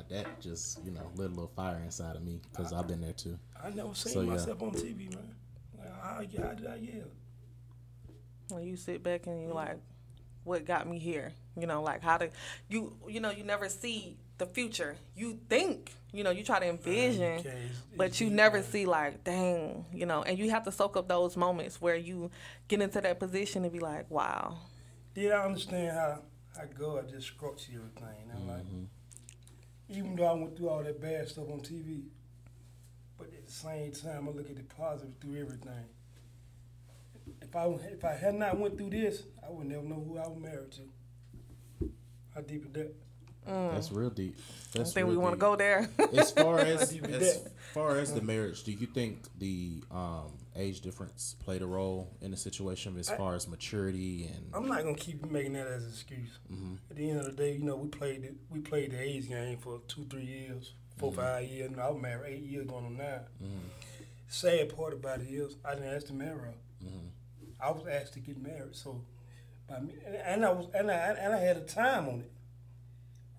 that just you know lit a little fire inside of me because I've been there too. I never seen So, yeah. myself on TV, man. Like, how, how did I yell? When you sit back and you like, what got me here? You know, like how to you you know you never see the future. You think you know you try to envision, Okay, but you never see like, dang, you know. And you have to soak up those moments where you get into that position and be like, wow. Did I understand how, how God just structured everything? And like, mm-hmm. Even though I went through all that bad stuff on TV, but at the same time, I look at the positive through everything. If I if I had not went through this, I would never know who I was married to. How deep is that? That's real deep. That's I think we want to go there. as far as How deep is as that? far as the marriage, do you think the um, age difference played a role in the situation as far as maturity and? I'm not gonna keep making that as an excuse. Mhm. At the end of the day, you know, we played it. We played the age game for two, three years, 4 mm-hmm. five years. And I was married eight years, going on 9 mm-hmm. Sad part about it is I didn't ask to marry her. Mm-hmm. I was asked to get married, so by me, and, and I was and I and I had a time on it.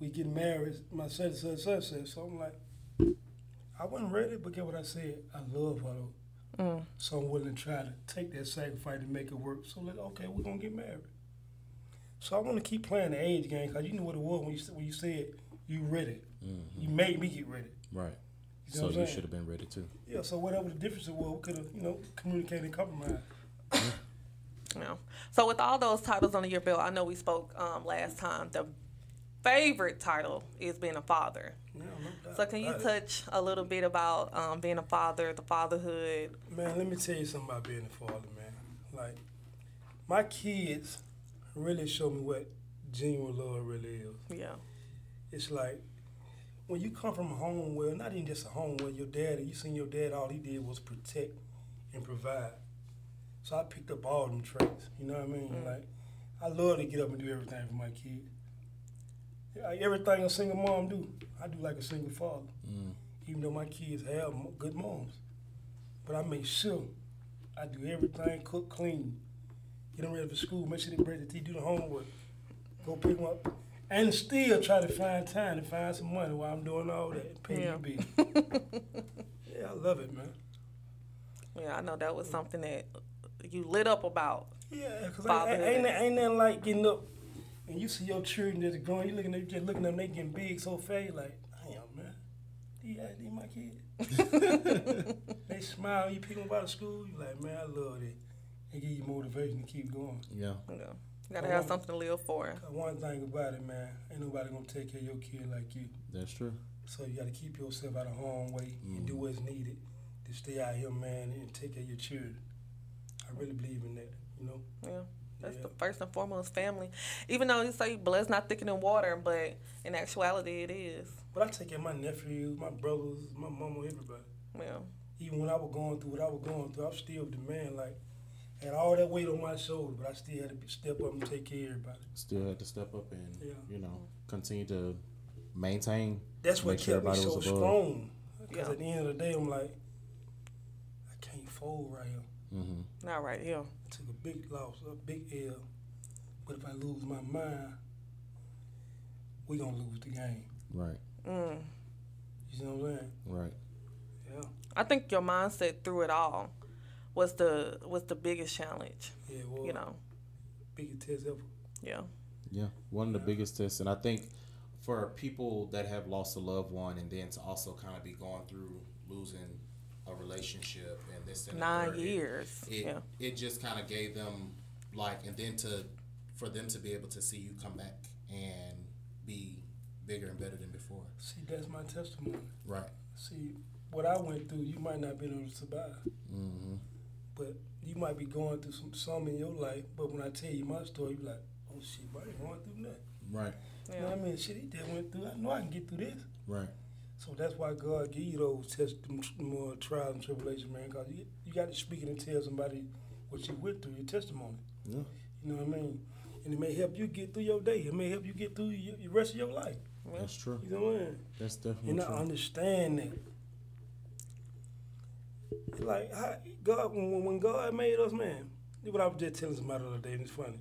We get married, my such such such such. So I'm like, I wasn't ready, but get what I said. I love her though. Mm. So I'm willing to try to take that sacrifice to make it work. So like, okay, we're gonna get married. So I want to keep playing the age game because you knew what it was when you s- when you said you ready. You made me get ready. Right. You know so you should have been ready too. Yeah. So whatever the difference was, we could have you know communicated and compromised. Yeah. So with all those titles under your belt, I know we spoke um, last time. The favorite title is being a father. Yeah, no doubt So can you touch a little bit about um, being a father, the fatherhood? Man, let me tell you something about being a father, man. Like, my kids really show me what genuine love really is. Yeah. It's like when you come from a home where not even just a home where your dad, you seen your dad, all he did was protect and provide. So I picked up all them traits. You know what I mean? Like, I love to get up and do everything for my kids. Like, everything a single mom do, I do like a single father. Mm. Even though my kids have good moms, but I make sure I do everything, cook, clean, get them ready for school, make sure they brush their teeth, do the homework, go pick them up, and still try to find time to find some money while I'm doing all that, and pay Yeah. your bill. yeah, I love it, man. Yeah, I know that was something that you lit up about. Yeah, because Fatherhood. ain't, ain't, ain't nothing like getting up and you see your children that's growing, you looking at just looking at them, they getting big so fast, like, damn, man, these, uh, these my kids. they smile, you pick them up out of school, you like, man, I love it. They give you motivation to keep going. Yeah. Yeah. You gotta have something to live for. One thing about it, man, ain't nobody gonna take care of your kid like you. That's true. So you gotta keep yourself out of harm way and do mm-hmm. what's needed to stay out here, man, and take care of your children. I really believe in that, you know. Yeah. That's Yeah. the first and foremost family. Even though you say blood's not thicker than water, but in actuality it is. But I take care of my nephews, my brothers, my mama, everybody. Yeah. Even when I was going through what I was going through, I was still the man. Like, had all that weight on my shoulder, but I still had to step up and take care of everybody. Still had to step up and Yeah. you know continue to maintain. That's what make sure kept me everybody so was strong. Because Yeah. at the end of the day, I'm like, I can't fold right here. Mm-hmm. Not right here. I took a big loss, a big L. But if I lose my mind, we gonna lose the game. Right. Mm. You know what I'm saying? Right. Yeah. I think your mindset through it all was the was the biggest challenge. Yeah, well, You know. biggest test ever. Yeah. Yeah, one of the biggest tests, and I think for people that have lost a loved one, and then to also kind of be going through losing a relationship and this and the Nine third, it- years, it yeah. it just kind of gave them like, and then to for them to be able to see you come back and be bigger and better than before. See, that's my testimony. Right. See, what I went through, you might not be able to survive. Mm-hmm. But you might be going through some some in your life. But when I tell you my story, you be like, oh shit, bro, I ain't going through that. Right. Yeah. You know what I mean? Shit, he just went through. I know I can get through this. Right. So that's why God give you those test, more uh, trials and tribulations, man. Cause you, you got to speak it and tell somebody what you went through, your testimony. Yeah. You know what I mean? And it may help you get through your day. It may help you get through your, the rest of your life. That's true. You know what I mean? That's definitely And I understand that. Like how, God, when, when God made us, man. This what I was just telling somebody the other day, and it's funny.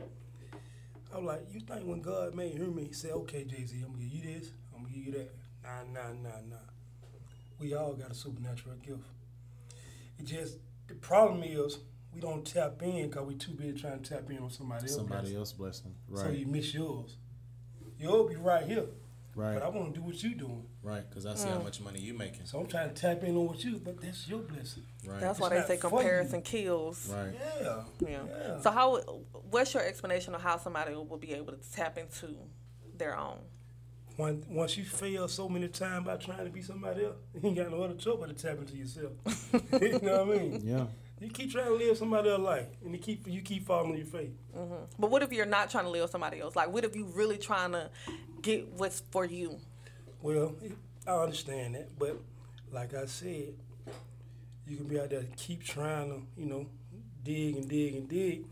I was like, you think when God made me, he said, okay, Jay Z, I'm gonna give you this, I'm gonna give you that. Nah, nah, nah, nah. We all got a supernatural gift. It just the problem is we don't tap in because we too busy trying to tap in on somebody else. Somebody else blessing. Right. So you miss yours. You'll be right here. Right. But I want to do what you're doing. Right, because I see how mm. much money you're making. So I'm trying to tap in on what you, but that's your blessing. Right. That's why It's they say comparison you. kills. Right. Yeah. Yeah. Yeah. So how? What's your explanation of how somebody will be able to tap into their own? When, once you fail so many times by trying to be somebody else, you ain't got no other choice but to tap into yourself. you know what I mean? Yeah. You keep trying to live somebody else's life, and you keep you keep falling on your face. hmm But what if you're not trying to live somebody else? Like, what if you really trying to get what's for you? Well, I understand that, but like I said, you can be out there and keep trying to, you know, dig and dig and dig,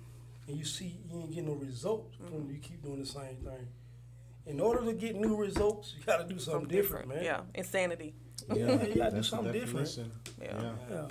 and you see you ain't getting no results from you keep doing the same thing. In order to get new results, you got to do something, different, man. Yeah, insanity. Yeah, you got to do something different. Yeah. Yeah. Yeah.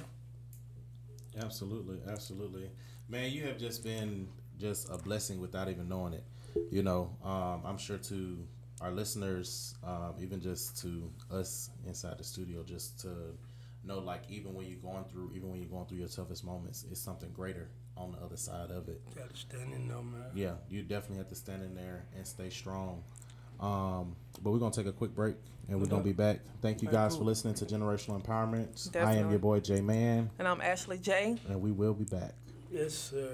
Absolutely, absolutely. Man, you have just been just a blessing without even knowing it. You know, um, I'm sure to our listeners, um, even just to us inside the studio, just to know, like, even when you're going through, even when you're going through your toughest moments, it's something greater on the other side of it. Got to stand in there, man. Yeah, you definitely have to stand in there and stay strong. Um, but we're gonna take a quick break and we're gonna be back. Thank you Okay, guys for listening to Generational Empowerment. I am your boy J Man, And I'm Ashley J. and we will be back. Yes, sir.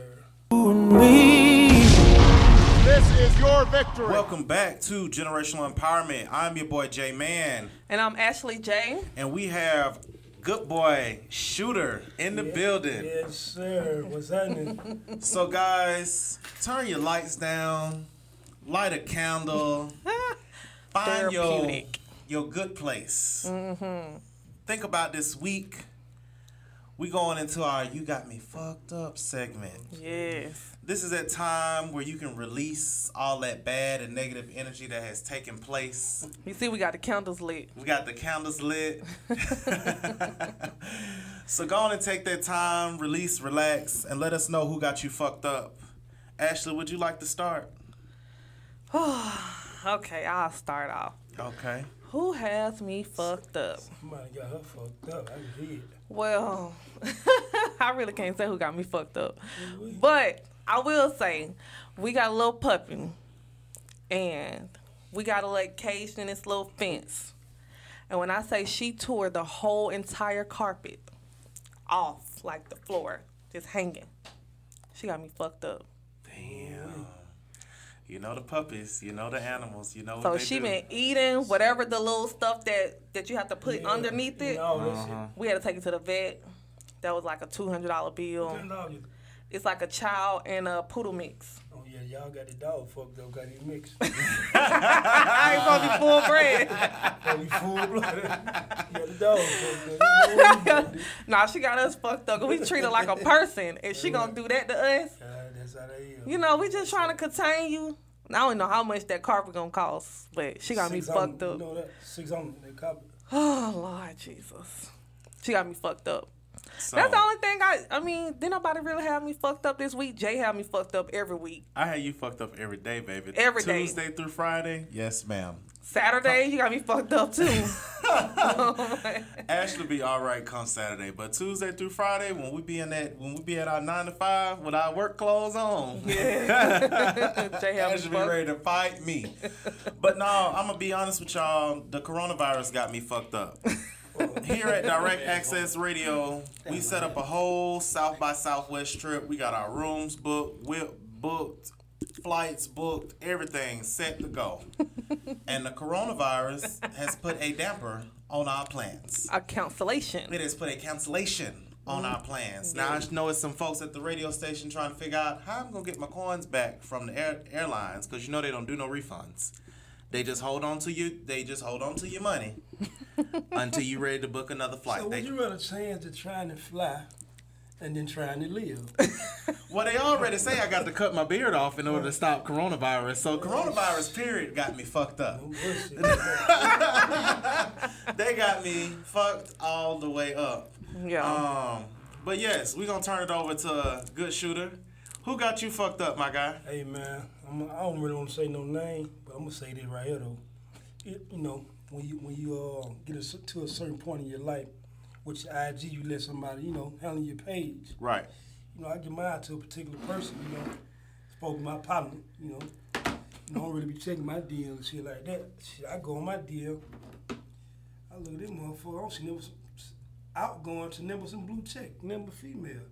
This is your victory. Welcome back to Generational Empowerment. I'm your boy J Man, And I'm Ashley J. and we have good boy Shooter in the building. Yes, sir. What's happening? So, guys, turn your lights down, light a candle, find your your good place. Mm-hmm. Think about this week. We going into our "You Got Me Fucked Up" segment. Yes. This is that time where you can release all that bad and negative energy that has taken place. You see, we got the candles lit. We got the candles lit. so go on and take that time, release, relax, and let us know who got you fucked up. Ashley, would you like to start? okay, I'll start off. Okay. Who has me fucked up? Somebody got her fucked up. I can hear it. Well, I really can't say who got me fucked up. Mm-hmm. But I will say, we got a little puppy, and we got a like caged in this little fence. And when I say she tore the whole entire carpet off, like the floor, just hanging, she got me fucked up. Damn. You know the puppies, you know the animals, you know what So they she do. been eating whatever the little stuff that that you have to put underneath it. all that Uh-huh. We had to take it to the vet. That was like a two hundred dollar bill. shit. Dog, you- It's like a chow and a poodle mix. Oh yeah, y'all got the dog fucked up. Got it mixed. I ain't supposed to be full bred. Got me full blooded. got the dog fucked up. You know what you gotta do. nah, she got us fucked up. we treat her like a person, and she gonna do that to us. God, that's how they is. You know, we just trying to contain you. I don't know how much that carpet gonna cost, but she got me 600, fucked up. You know that? Six on that copy. Oh Lord Jesus, she got me fucked up. So, That's the only thing I. I mean, didn't nobody really have me fucked up this week. Jay had me fucked up every week. I had you fucked up every day, baby. Every day. Tuesday through Friday? Yes, ma'am. Saturday, you got me fucked up too. Ashley be all right come Saturday, but Tuesday through Friday when we be in that when we be at our nine to five with our work clothes on, me Ashley be ready to fight me. But no, I'm gonna be honest with y'all. The coronavirus got me fucked up. Here at Direct Access Radio, we set up a whole South by Southwest trip. We got our rooms booked, whip booked, flights booked, everything set to go. and the coronavirus has put a damper on our plans. A cancellation. It has put a cancellation on our plans. Now I mm-hmm. know it's some folks at the radio station trying to figure out how I'm gonna get my coins back from the air- airlines because you know they don't do no refunds. They just hold on to you. They just hold on to your money until you're ready to book another flight. So They- would you rather chance to trying to fly and then trying to live? well, they already say I got to cut my beard off in order to stop coronavirus. So coronavirus period got me fucked up. they got me fucked all the way up. Yeah. Um, but yes, we're gonna turn it over to a good shooter. Who got you fucked up, my guy? Hey man, I'm, I don't really want to say no name, but I'm gonna say this right here though. It, you know, when you when you uh, get a, to a certain point in your life, with your IG, you let somebody you know handle your page. Right. You know, I give mine to a particular person. You know, spoke to my partner. You know, you don't really be checking my DMs and shit like that. Shit, I go on my DM. I look at this motherfucker. I don't see never some outgoing to never some blue check, never female.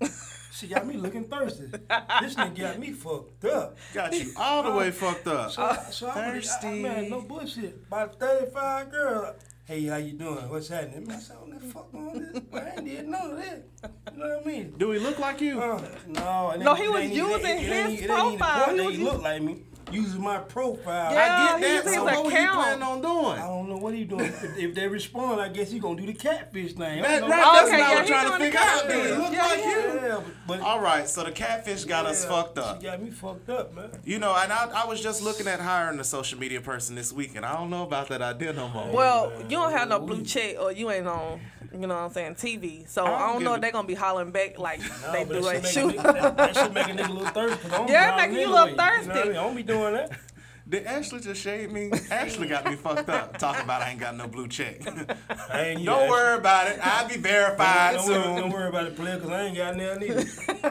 she got me looking thirsty. This nigga got me fucked up. Got you all the way fucked up. So, so I, really, I, I, man, no bullshit. About 35 girl. Hey, how you doing? What's happening? Man, I said, what the fuck on this? I ain't did none of that. You know what I mean? Do he look like you? Uh, no. No, he was using it ain't- his it ain't even profile. He that was He look like me. Using my profile. Yeah, I get that. he's So his what was he planning on doing? I don't know what he doing. if, if they respond, I guess he gonna do the catfish thing. I That, don't know. that's Okay, what I yeah, was trying to doing the figure out. Do he catfish. look Yeah, like yeah. you? Yeah, but, but All right, so the catfish got us fucked up. She got me fucked up, man. You know, and I, I was just looking at hiring a social media person this week, and I don't know about that idea no more. Well, you don't have no blue check or you ain't on, you know what I'm saying, TV. So I I don't don't, know if they're going to be hollering back like No, they do that at shit shoot. make a that, that shit make a nigga a little thirsty. 'cause I'm Yeah, blind making you a little anyway, You know what I, thirsty. mean? I don't be doing that. Did Ashley just shade me? Ashley got me fucked up. Talking about I ain't got no blue check. I ain't don't worry about it. I'll be verified don't, soon. Worry, don't worry about it, player, because I ain't got nothing either.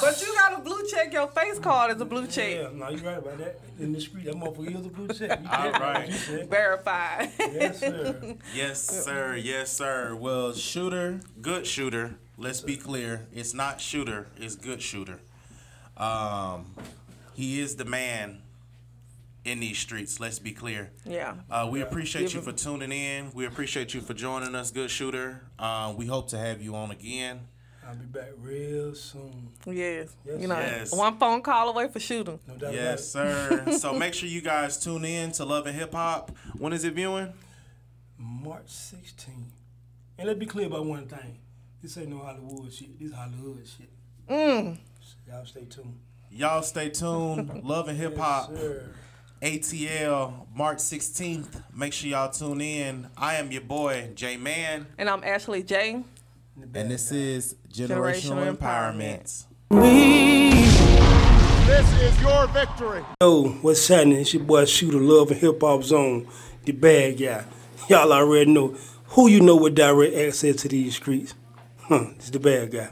but you got a blue check. Your face card is a blue check. Yeah, no, you right about that. In the street, that motherfucker is a blue check. You All dead right. what you said. Verified. Yes, sir. Yes, sir. Yes, sir. Well, shooter, good shooter. Let's be clear. It's not shooter. It's good shooter. Um, he is the man in these streets. Let's be clear. Yeah. Uh, we appreciate Give you for tuning in. We appreciate you for joining us, good shooter. Uh, we hope to have you on again. I'll be back real soon. Yes. Yes, You know, Yes. one phone call away for shooting. No doubt Yes, about sir. so make sure you guys tune in to Love and Hip Hop. When is it viewing? March 16th. And let's be clear about one thing. This ain't no Hollywood shit. This Hollywood shit. Mm. Y'all stay tuned. Y'all stay tuned. Love and Hip Hop. Yes, sir. ATL March 16th. Make sure y'all tune in. I am your boy, J Man. And I'm Ashley J. And this is Generational, Generational Empowerment. This is your victory. Yo, what's happening? It's your boy Shooter Love and Hip Hop Zone, the bad guy. Y'all already know. Who you know with direct access to these streets? Huh, it's the bad guy.